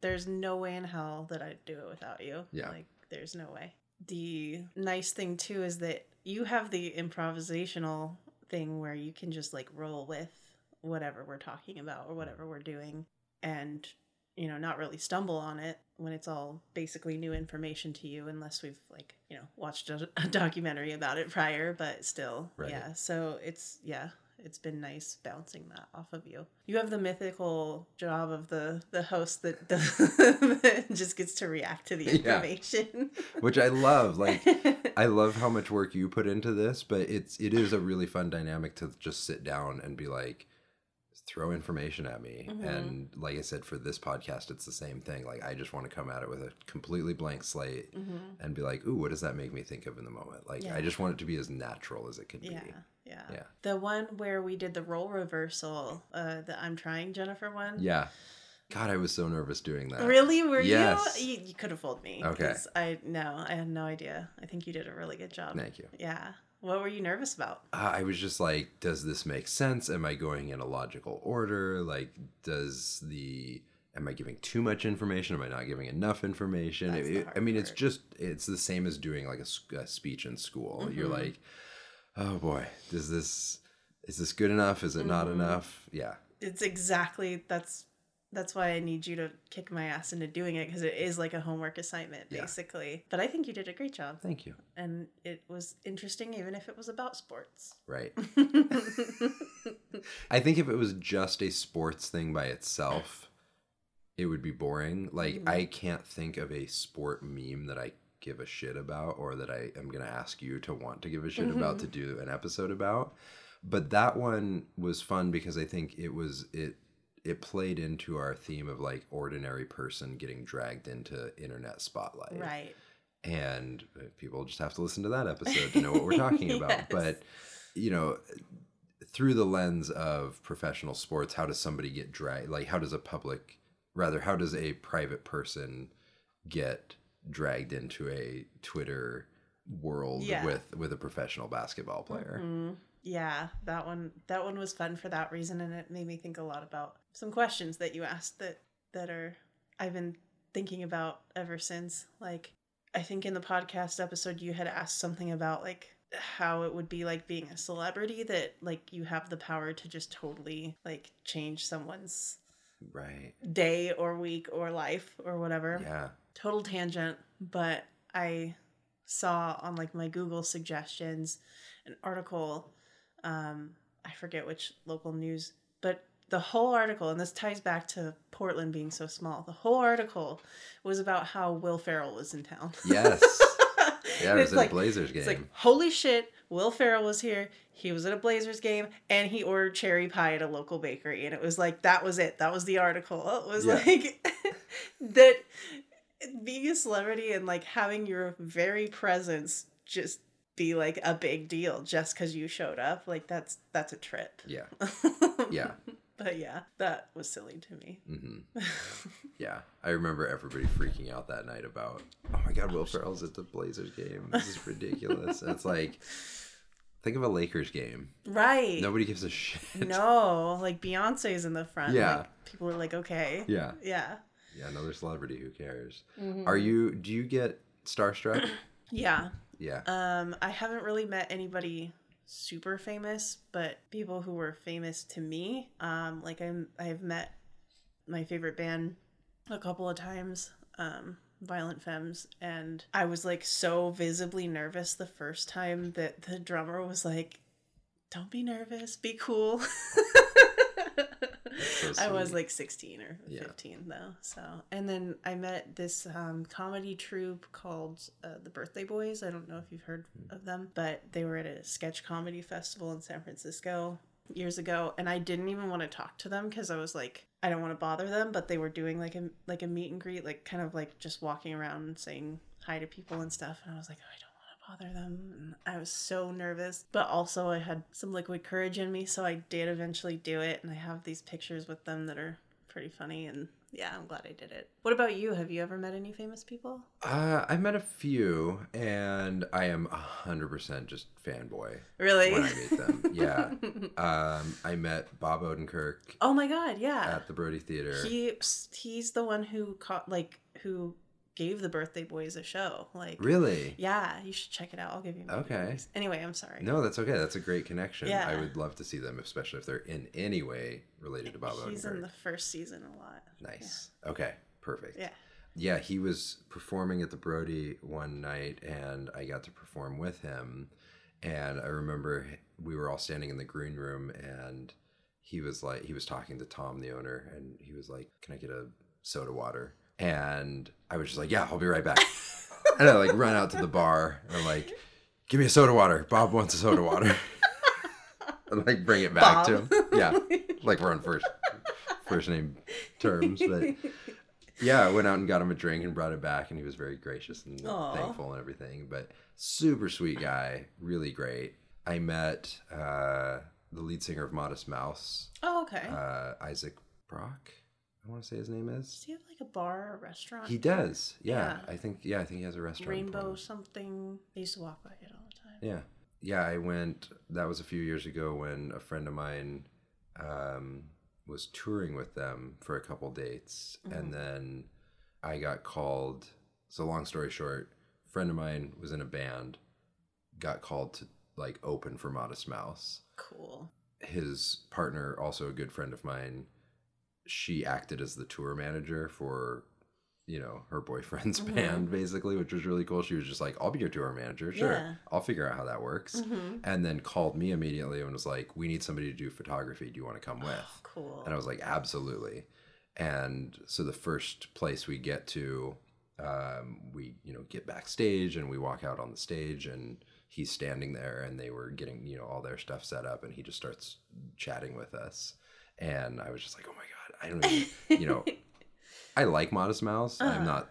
There's no way in hell that I'd do it without you. Yeah. like there's no way. The nice thing too is that you have the improvisational thing where you can just like roll with whatever we're talking about or whatever we're doing, and you know not really stumble on it when it's all basically new information to you unless we've like you know watched a, <laughs> a documentary about it prior but still Right. yeah so it's yeah it's been nice bouncing that off of you you have the mythical job of the the host that, <laughs> that just gets to react to the Yeah. information <laughs> which I love. Like I love how much work you put into this, but it's it is a really fun dynamic to just sit down and be like throw information at me. Mhm. And like I said for this podcast it's the same thing. Like I just want to come at it with a completely blank slate Mhm. and be like, "Ooh, what does that make me think of in the moment?" Like I just want it to be as natural as it could yeah be. yeah Yeah. the one where we did the role reversal uh the i'm trying jennifer one Yeah. God, I was so nervous doing that. Really? Were Yes. you? You, you could have fooled me. Okay. I no, I had no idea. I think you did a really good job. Thank you. Yeah. What were you nervous about? Uh, I was just like, does this make sense? Am I going in a logical order? Like, does the am I giving too much information? Am I not giving enough information? It- I mean, it's just it's the same as doing like a speech in school. You're Mhm. like, oh boy, does this is this good enough? Is it not Mhm. enough? Yeah, it's exactly that's that's why I need you to kick my ass into doing it because it is like a homework assignment Yeah. basically. But I think you did a great job, Thank you. and it was interesting even if it was about sports. Right. <laughs> I think if it was just a sports thing by itself, it would be boring. Like Mhm. I can't think of a sport meme that I give a shit about or that I am going to ask you to want to give a shit about Mhm. to do an episode about. But that one was fun because I think it was it it played into our theme of like ordinary person getting dragged into internet spotlight. right. And uh, people just have to listen to that episode to know what we're talking <laughs> about. But you know, through the lens of professional sports, how does somebody get dragged? Like, how does a public, rather, how does a private person get dragged into a Twitter world Yeah. with with a professional basketball player? Mhm. Yeah, that one that one was fun for that reason and it made me think a lot about some questions that you asked that that are I've been thinking about ever since. Like I think in the podcast episode you had asked something about like how it would be like being a celebrity that like you have the power to just totally like change someone's Right. day or week or life or whatever Yeah. total tangent, but I saw on like my Google suggestions an article. Um, I forget which local news, but the whole article, and this ties back to Portland being so small. The whole article was about how Will Ferrell was in town. Yes. <laughs> Yeah, it was at like- a Blazers game. It's like, holy shit, Will Ferrell was here. He was at a Blazers game and he ordered cherry pie at a local bakery. And it was like, that was it. That was the article. It was Yeah. like <laughs> that being a celebrity and like having your very presence just be like a big deal just because you showed up. Like, that's that's a trip. yeah. <laughs> Yeah. But yeah, that was silly to me. hmm <laughs> Yeah, I remember everybody freaking out that night about, oh my god, Will Ferrell's at the Blazers game. This is ridiculous. and it's like, think of a Lakers game. right. Nobody gives a shit. No, like Beyonce's in the front. Yeah. Like, people are like, okay. Yeah, Yeah. yeah, another celebrity. Who cares? Mhm. Are you? Do you get starstruck? <clears throat> Yeah. yeah. Um, I haven't really met anybody super famous, but people who were famous to me. Um, like I'm, I've met my favorite band a couple of times. Um, Violent Femmes, and I was like so visibly nervous the first time that the drummer was like, "Don't be nervous, be cool." <laughs> so I was like 16 or Yeah. 15 though. So, and then I met this um, comedy troupe called uh, the Birthday Boys. I don't know if you've heard Hmm. of them, but they were at a sketch comedy festival in San Francisco years ago, and I didn't even want to talk to them because I was like, I don't want to bother them. But they were doing like a like a meet and greet, like kind of like just walking around and saying hi to people and stuff. And I was like, I don't bother them. And I was so nervous, but also I had some liquid courage in me, so I did eventually do it. And I have these pictures with them that are pretty funny. And yeah, I'm glad I did it. What about you? Have you ever met any famous people? Uh, I met a few, and I am hundred percent just fanboy Really? when I meet them. <laughs> Yeah. Um, I met Bob Odenkirk oh my god, yeah. at the Brody Theater. He he's the one who caught like who gave the birthday boys a show. Like really? Yeah, you should check it out. I'll give you. Okay. Anyway, I'm sorry. No, that's okay. That's a great connection. yeah. I would love to see them, especially if they're in any way related to Bob He's Odenkirk. in the first season a lot. Nice. Okay. Perfect. Yeah. Yeah, he was performing at the Brody one night, and I got to perform with him. And I remember we were all standing in the green room, and he was like, he was talking to Tom, the owner, and he was like, "Can I get a soda water?" And I was just like, "Yeah, I'll be right back." <laughs> and I like run out to the bar, and I'm like, "Give me a soda water. Bob wants a soda water." <laughs> and like bring it back to him. Yeah, like we're on first first name terms, but <laughs> yeah, I went out and got him a drink and brought it back, and he was very gracious and Aw. thankful and everything. But super sweet guy, really great. I met uh, the lead singer of Modest Mouse, Oh, okay. uh, Isaac Brock. I want to say his name is. Does he have like a bar or restaurant? He does. Yeah, Yeah. I think. Yeah, I think he has a restaurant. Rainbow something. I used to walk by it all the time. Yeah. Yeah, I went. That was a few years ago when a friend of mine um, was touring with them for a couple dates. And then I got called. So, long story short, friend of mine was in a band, got called to like open for Modest Mouse. Cool. his partner, also a good friend of mine, she acted as the tour manager for you know her boyfriend's Mhm. band basically which was really cool. She was just like i'll be your tour manager sure. Yeah. i'll figure out how that works. Hmm and then called me immediately and was like we need somebody to do photography. Do you want to come with? Oh, cool. and i was like absolutely. And so the first place we get to um, we you know get backstage and we walk out on the stage and he's standing there and they were getting you know all their stuff set up and he just starts chatting with us and i was just like oh my god i don't even you know <laughs> i like modest mouse Uh-huh. i'm not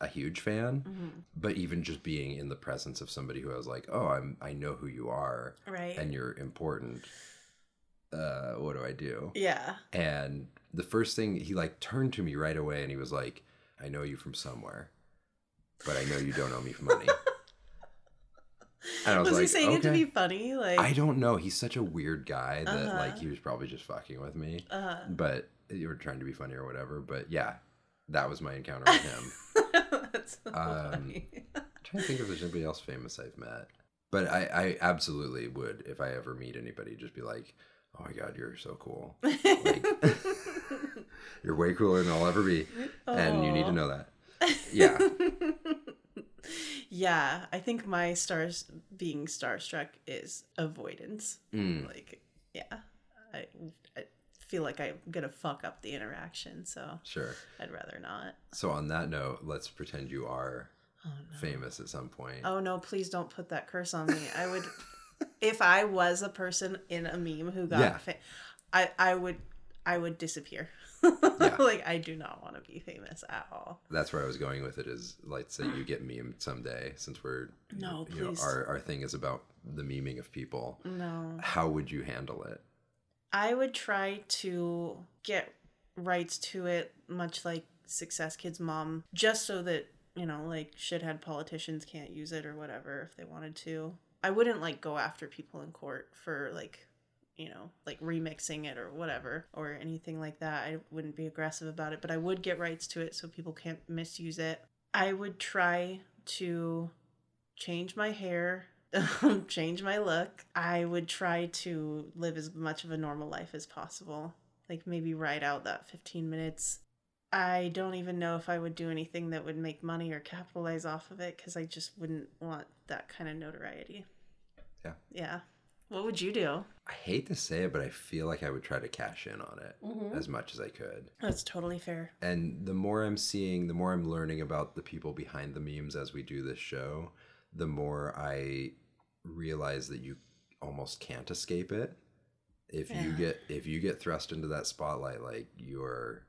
a huge fan Mhm. but even just being in the presence of somebody who i was like oh i'm i know who you are Right. and you're important uh what do i do yeah. and the first thing he like turned to me right away and he was like i know you from somewhere but i know you don't owe me money <laughs> and i was, <laughs> Was, like he saying it to be funny? Like, i don't know. He's such a weird guy that Uh-huh. like he was probably just fucking with me. Uh, but you were trying to be funny or whatever. But yeah that was my encounter with him. <laughs> That's so Um, funny. I'm trying to think if there's anybody else famous i've met. But i i absolutely would if i ever meet anybody just be like oh my god you're so cool. Like- <laughs> you're way cooler than i'll ever be. And you need to know that. Yeah. Yeah, I think my stars being starstruck is avoidance. Mm, Like, yeah, I, I feel like I'm gonna fuck up the interaction, so sure I'd rather not. so on that note let's pretend you are Oh no. famous at some point Oh no, please don't put that curse on me. I would <laughs> if I was a person in a meme who got Yeah. fa- I I would I would disappear. <laughs> like I do not want to be famous at all. that's where i was going with it is like say you get memed someday since we're No, you know please. our, our thing is about the memeing of people No. how would you handle it I would try to get rights to it much like Success Kids mom just so that, you know, like shithead politicians can't use it or whatever if they wanted to. I wouldn't like go after people in court for like you know, like remixing it or whatever, or anything like that. I wouldn't be aggressive about it, but I would get rights to it so people can't misuse it. I would try to change my hair, <laughs> change my look. I would try to live as much of a normal life as possible. Like maybe ride out that 15 minutes. I don't even know if I would do anything that would make money or capitalize off of it because I just wouldn't want that kind of notoriety. Yeah. Yeah. What would you do? i hate to say it but i feel like i would try to cash in on it Mm-hmm. as much as i could That's totally fair. and the more i'm seeing the more i'm learning about the people behind the memes as we do this show the more i realize that you almost can't escape it if you get if you get thrust into that spotlight like you're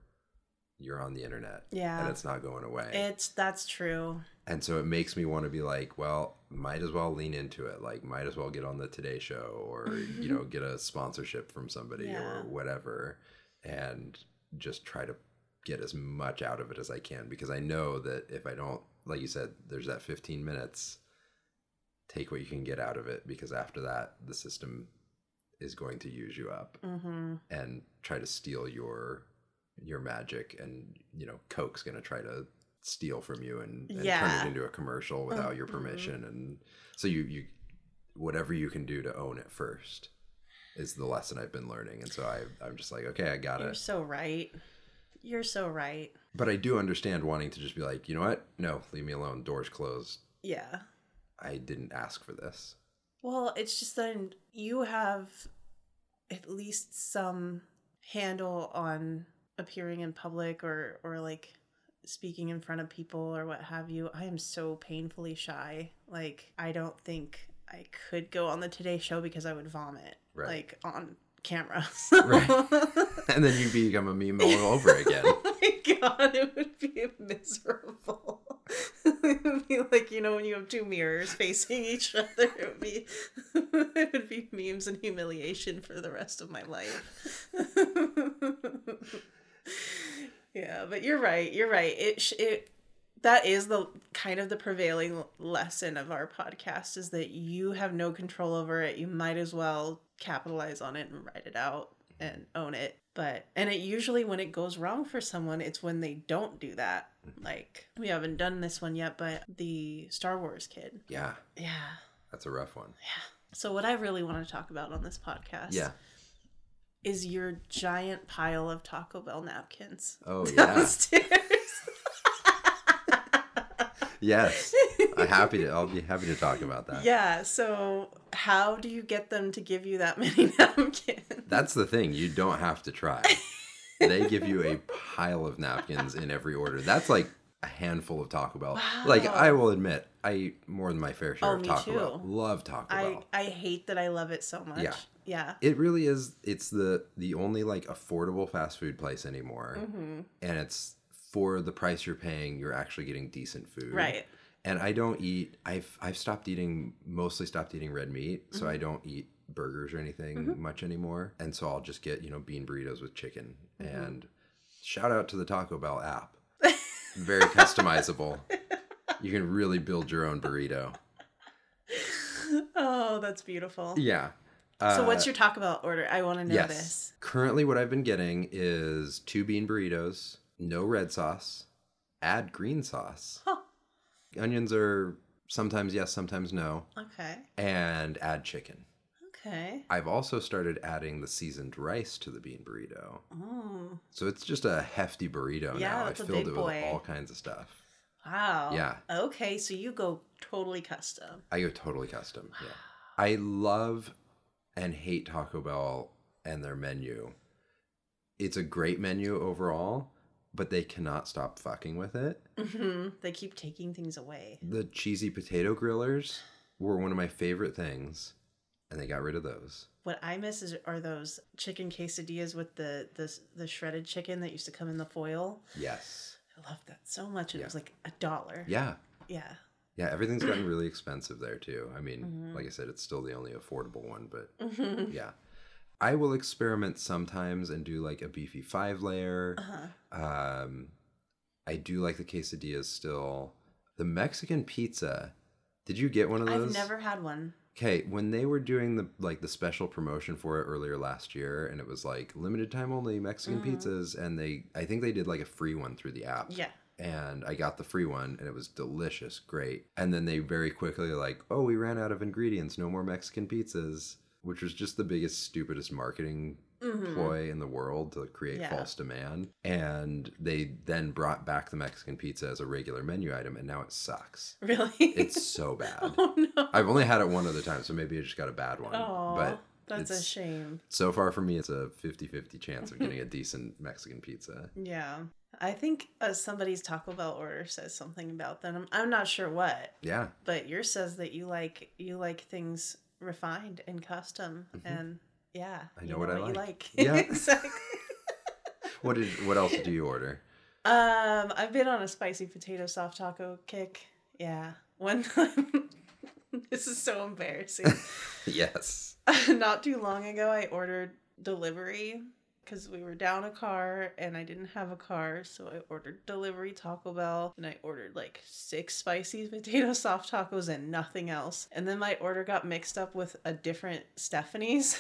you're on the internet Yeah. and it's not going away It's that's true. and so it makes me want to be like well might as well lean into it like might as well get on the today show or you know <laughs> get a sponsorship from somebody Yeah. or whatever and just try to get as much out of it as i can because i know that if i don't like you said there's that 15 minutes take what you can get out of it because after that the system is going to use you up Mm-hmm. and try to steal your your magic and you know coke's going to try to steal from you and, and turn it into a commercial without your Mhm. permission and so you you whatever you can do to own it first is the lesson i've been learning and so i i'm just like okay i got it You're so right. You're so right. but i do understand wanting to just be like you know what no leave me alone doors closed Yeah. i didn't ask for this Well, it's just that you have at least some handle on appearing in public or or like speaking in front of people or what have you. I am so painfully shy. Like I don't think I could go on the Today show because I would vomit Right. like on camera. Right. <laughs> and then you become a meme all over again <laughs> oh my god, it would be miserable. <laughs> it would be like you know when you have two mirrors facing each other. It would be it would be memes and humiliation for the rest of my life. Yeah, but you're right. You're right. It sh- it that is the kind of the prevailing lesson of our podcast is that you have no control over it. You might as well capitalize on it and write it out and own it. But and it usually when it goes wrong for someone, it's when they don't do that. Mm-hmm. Like we haven't done this one yet, but the Star Wars kid. yeah Yeah. that's a rough one Yeah. So what I really want to talk about on this podcast yeah is your giant pile of Taco Bell napkins Oh <laughs> yeah. <laughs> yes. I'm happy to I'll be happy to talk about that. yeah. So how do you get them to give you that <laughs> many napkins? That's the thing. You don't have to try. they give you a pile of napkins in every order. That's like a handful of Taco Bell. Like I will admit, I eat more than my fair share Oh, of me Taco too. Bell. Love Taco I Bell. I hate that I love it so much. Yeah. Yeah. It really is. It's the the only like affordable fast food place anymore, Mm-hmm. and it's for the price you're paying. You're actually getting decent food, Right. And I don't eat. I've I've stopped eating. Mostly stopped eating red meat, so Mm-hmm. I don't eat burgers or anything much anymore. And so I'll just get you know bean burritos with chicken. Mm-hmm. And shout out to the Taco Bell app. Very customizable. You can really build your own burrito. Oh, that's beautiful. Yeah. So Uh, what's your Taco Bell order? I want to know yes. this. Currently, what I've been getting is two bean burritos, no red sauce, add green sauce. Huh. Onions are sometimes yes, sometimes no, Okay. and add chicken. Okay. I've also started adding the seasoned rice to the bean burrito. Oh, So it's just a hefty burrito Yeah, now. I filled it with boy. all kinds of stuff. wow. Yeah. Okay, so you go totally custom. I go totally custom. Yeah. I love and hate Taco Bell and their menu. It's a great menu overall, but they cannot stop fucking with it. hmm They keep taking things away. The cheesy potato grillers were one of my favorite things, and they got rid of those. What I miss is are those chicken quesadillas with the the the shredded chicken that used to come in the foil. Yes. I loved that so much. and Yeah. It was like a dollar. Yeah. Yeah. Yeah, everything's gotten really <clears throat> expensive there too. I mean, Mm-hmm. like I said, it's still the only affordable one, but Mhm. yeah. I will experiment sometimes and do like a beefy five layer. Uh-huh. Um, I do like the quesadillas still. The Mexican pizza. Did you get one of those? I've never had one. Okay, when they were doing the like the special promotion for it earlier last year, and it was like limited time only Mexican Mhm. pizzas, and they I think they did like a free one through the app. Yeah. And I got the free one, and it was delicious, great. And then they very quickly like, oh, we ran out of ingredients, no more Mexican pizzas, which was just the biggest, stupidest marketing Mhm. ploy in the world to create Yeah. false demand. And they then brought back the Mexican pizza as a regular menu item, and now it sucks. Really? It's <laughs> so bad. oh no. I've only had it one other time, so maybe I just got a bad one. Oh, but that's a shame. so far for me, it's a 50 50 chance of getting a <laughs> decent Mexican pizza. Yeah. I think uh, somebody's Taco Bell order says something about them. I'm, I'm not sure what, Yeah. but yours says that you like you like things refined and custom, and yeah. I you know what I you like. like. <laughs> Yeah. exactly. <laughs> What did? What else do you order? Um, I've been on a spicy potato soft taco kick. Yeah, one time. <laughs> this is so embarrassing. yes. Not too long ago, I ordered delivery because we were down a car and I didn't have a car, so I ordered delivery Taco Bell and I ordered like six spicy potato soft tacos and nothing else. And then my order got mixed up with a different Stephanie's.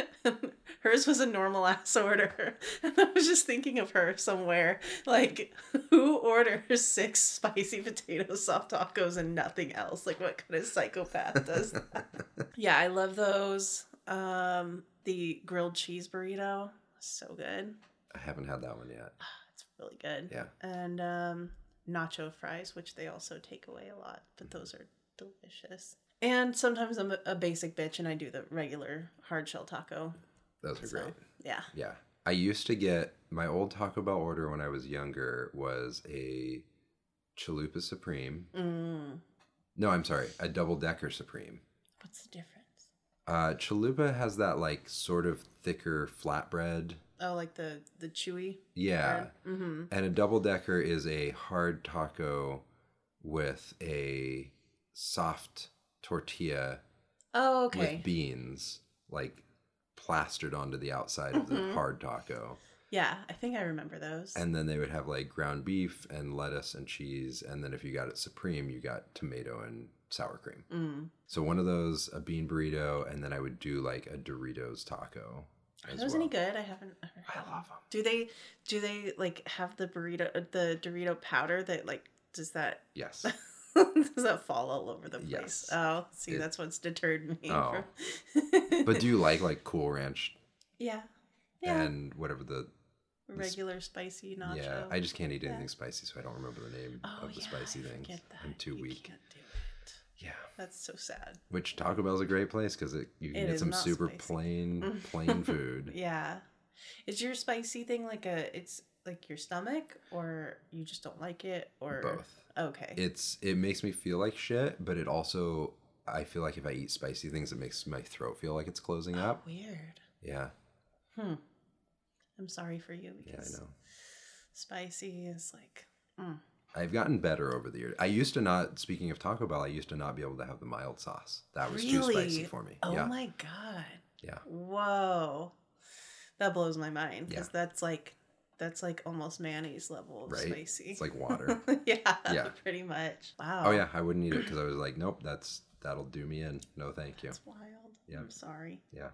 <laughs> Hers was a normal ass order. <laughs> And I was just thinking of her somewhere. Like, who orders six spicy potato soft tacos and nothing else? Like, what kind of psychopath does that? <laughs> yeah, I love those. Um, the grilled cheese burrito, so good. I haven't had that one yet. <sighs> It's really good. Yeah. And um, nacho fries, which they also take away a lot, but those are delicious. And sometimes I'm a, basic bitch and I do the regular hard shell taco. Those are So, great. yeah. Yeah. I used to get my old Taco Bell order when I was younger was a Chalupa Supreme. Mm, No, I'm sorry, a double decker Supreme. what's the difference? Uh, Chalupa has that like sort of thicker flatbread. Oh, like the the chewy. Yeah. Mm-hmm. And a double decker is a hard taco with a soft tortilla Oh, okay. with beans like plastered onto the outside of the Mhm. hard taco. yeah, I think I remember those. And then they would have like ground beef and lettuce and cheese. And then if you got it supreme, you got tomato and sour cream. mm. So one of those, a bean burrito, and then I would do like a Doritos taco. Are those well. any good? I haven't. I love them. Do they do they like have the burrito the Dorito powder that like does that Yes. <laughs> <laughs> does that fall all over the place? Yes. Oh, see, It- that's what's deterred me. Oh. From... <laughs> but do you like like Cool Ranch? yeah, Yeah. and whatever the Regular spicy nacho. yeah. I just can't eat Yeah. anything spicy, so I don't remember the name oh, of the yeah, spicy things. that. I'm too You weak. can't do it. Yeah. That's so sad. Which Taco Bell's a great place because it you can It get some super spicy. plain <laughs> plain food. Yeah. Is your spicy thing like a it's like your stomach or you just don't like it or Both. Okay. It's it makes me feel like shit, but it also I feel like if I eat spicy things, it makes my throat feel like it's closing Oh, up. weird. Yeah, Hmm. I'm sorry for you yeah, I know. spicy is like mm. I've gotten better over the years. I used to not. Speaking of Taco Bell, I used to not be able to have the mild sauce. That was too spicy for me. Oh yeah, my god. yeah. Whoa. That blows my mind because Yeah. that's like that's like almost mayonnaise level of Right? spicy. It's like water. <laughs> yeah, Yeah. pretty much. Wow. oh yeah, I wouldn't eat it because I was like, nope, that's that'll do me in. No, thank you. That's wild. Yeah. I'm sorry. Yeah.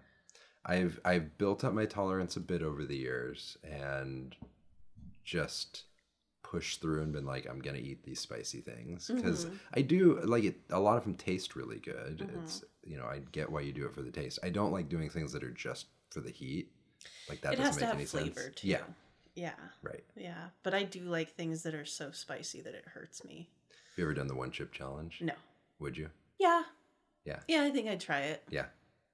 I've I've built up my tolerance a bit over the years and just pushed through and been like I'm going to eat these spicy things because Mhm. I do like it a lot of them taste really good. Mhm. It's you know, I get why you do it for the taste. I don't like doing things that are just for the heat. Like that it doesn't make any flavor sense. too. Yeah, Yeah. right. Yeah. But I do like things that are so spicy that it hurts me. Have you ever done the one chip challenge? No. Would you? Yeah. Yeah. Yeah, I think I'd try it. Yeah.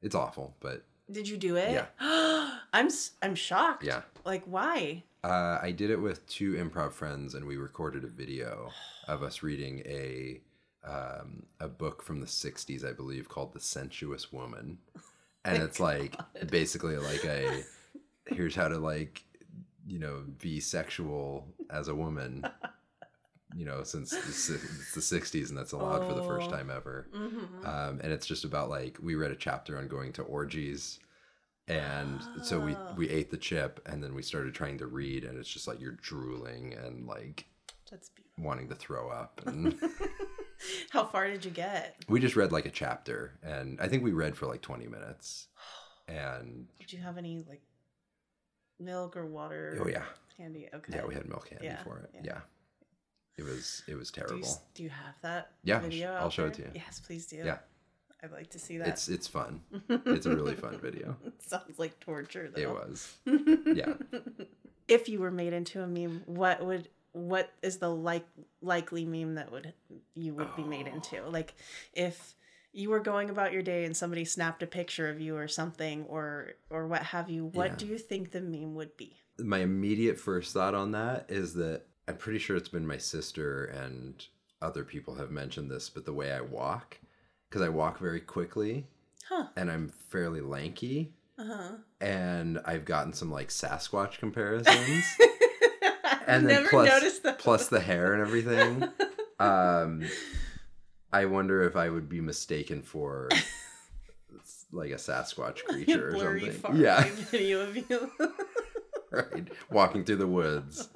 It's awful, but Did you do it? Yeah. <gasps> I'm s- I'm shocked. yeah. Like why? Uh, I did it with two improv friends, and we recorded a video <sighs> of us reading a um, a book from the '60s, I believe, called "The Sensuous Woman," <laughs> and it's like basically like a <laughs> here's how to like you know be sexual as a woman. <laughs> You know, since the the '60s, and that's allowed for the first Oh. time ever. Mm-hmm. Um, and it's just about like we read a chapter on going to orgies and so we Ah. we ate the chip and then we started trying to read and it's just like you're drooling and like That's beautiful. wanting to throw up <laughs> and How far did you get? we just read like a chapter and i think we read for like 20 minutes <gasps> and Did you have any like milk or water? oh yeah Handy. Okay. yeah we had milk candy Yeah, for it yeah. yeah. it was it was Do you, terrible do you have that Yeah, I'll video? I'll show it to you. Yes, please do. Yeah. I'd like to see that. it's it's fun <laughs> it's a really fun video <laughs> Sounds like torture though. it was <laughs> yeah If you were made into a meme, what would what is the like likely meme that would you would be made oh. into? Oh. Like if you were going about your day and somebody snapped a picture of you or something or or what have you, what Yeah. do you think the meme would be? my immediate first thought on that is that I'm pretty sure it's been my sister and other people have mentioned this, but the way I walk, because I walk very quickly Huh. and I'm fairly lanky, Uh-huh. and I've gotten some like Sasquatch <laughs> comparisons, and then plus plus the hair and everything. <laughs> Um, I wonder if I would be mistaken for <laughs> like a Sasquatch creature or blurry something. yeah, video of you. <laughs> right. Walking through the woods,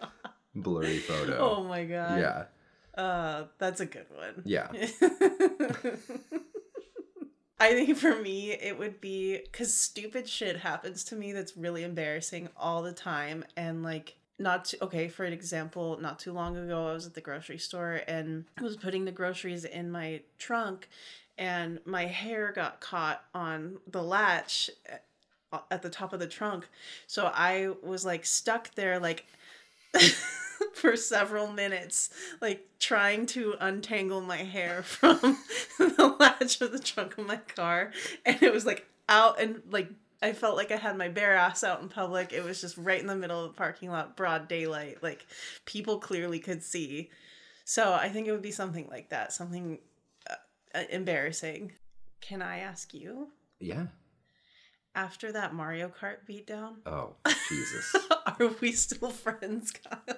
blurry photo. oh my god. Yeah. Uh, that's a good one. Yeah. <laughs> I think for me, it would be because stupid shit happens to me that's really embarrassing all the time. And like, not to, okay, for an example, not too long ago, I was at the grocery store and I was putting the groceries in my trunk, and my hair got caught on the latch uh, at- at the top of the trunk. So I was like stuck there, like. <laughs> for several minutes, like trying to untangle my hair <laughs> from the latch of the trunk of my car. And it was like out and like I felt like I had my bare ass out in public. It was just right in the middle of the parking lot, broad daylight. Like people clearly could see. So I think it would be something like that, something uh, uh, embarrassing. Can I ask you, Yeah. after that Mario Kart beatdown, Oh, Jesus. <laughs> are we still friends, Kyle?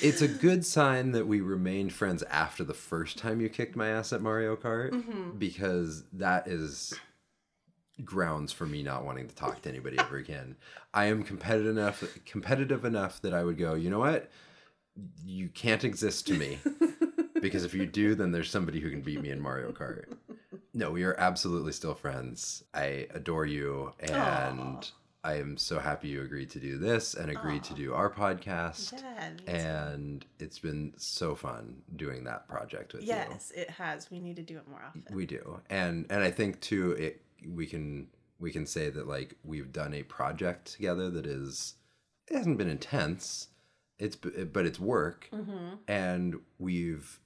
it's a good sign that we remained friends after the first time you kicked my ass at Mario Kart Mhm. because that is grounds for me not wanting to talk to anybody ever again. I am competitive enough competitive enough that I would go, "You know what? You can't exist to me." <laughs> because if you do, then there's somebody who can beat me in Mario Kart. No, we are absolutely still friends. I adore you, and Aw. I am so happy you agreed to do this and agreed to do our podcast. Yeah. And it's been so fun doing that project with you. Yes, it has. We need to do it more often. We do, and and I think too, it we can we can say that like we've done a project together that is it hasn't been intense. It's but it's work, Mm-hmm. and we've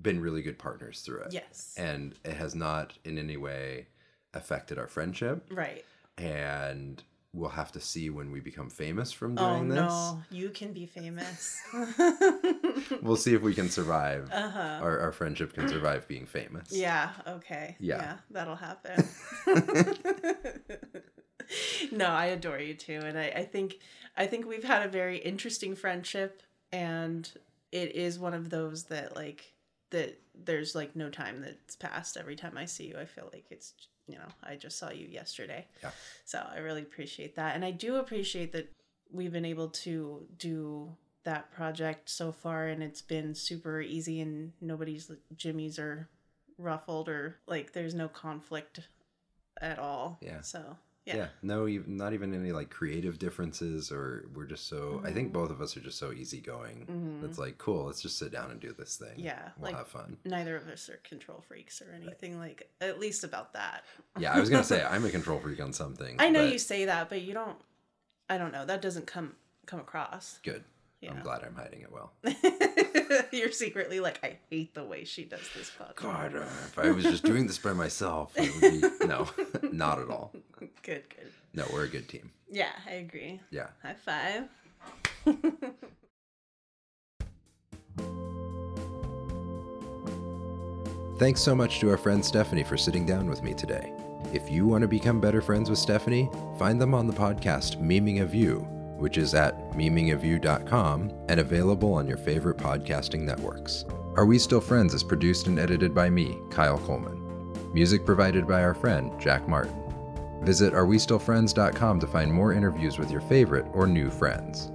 been really good partners through it. Yes. and it has not in any way affected our friendship. right. And we'll have to see when we become famous from Oh doing this. no, you can be famous. <laughs> <laughs> <laughs> We'll see if we can survive. uh-huh. Our, our friendship can survive being famous. Yeah, okay. Yeah. that'll happen. <laughs> no, I adore you too. And I, I think I think we've had a very interesting friendship and it is one of those that like that there's like no time that's passed every time I see you. I feel like it's you know, I just saw you yesterday. Yeah. So I really appreciate that. And I do appreciate that we've been able to do that project so far and it's been super easy and nobody's jimmies are ruffled or like there's no conflict at all. Yeah. So Yeah. yeah. No, ev- not even any like creative differences, or we're just so. I think Mhm. both of us are just so easygoing. Mhm. It's like cool. Let's just sit down and do this thing. Yeah, we'll like- have fun. Neither of us are control freaks or anything like at least about that. Yeah, I was gonna say <laughs> I'm a control freak on some things. I know but you say that, but you don't I don't know. That doesn't come come across. Good. Yeah. I'm glad I'm hiding it well. <laughs> You're secretly like, I hate the way she does this podcast. God, uh, if I was just doing this by myself, it would be <laughs> no, <laughs> not at all. Good, good. No, we're a good team. Yeah, I agree. Yeah. High five. Thanks so much to our friend Stephanie for sitting down with me today. If you want to become better friends with Stephanie, find them on the podcast Memeing of You, which is at memeingofyou.com and available on your favorite podcasting networks. Are We Still Friends is produced and edited by me, Kyle Coleman. Music provided by our friend, Jack Martin. Visit arewestillfriends.com to find more interviews with your favorite or new friends.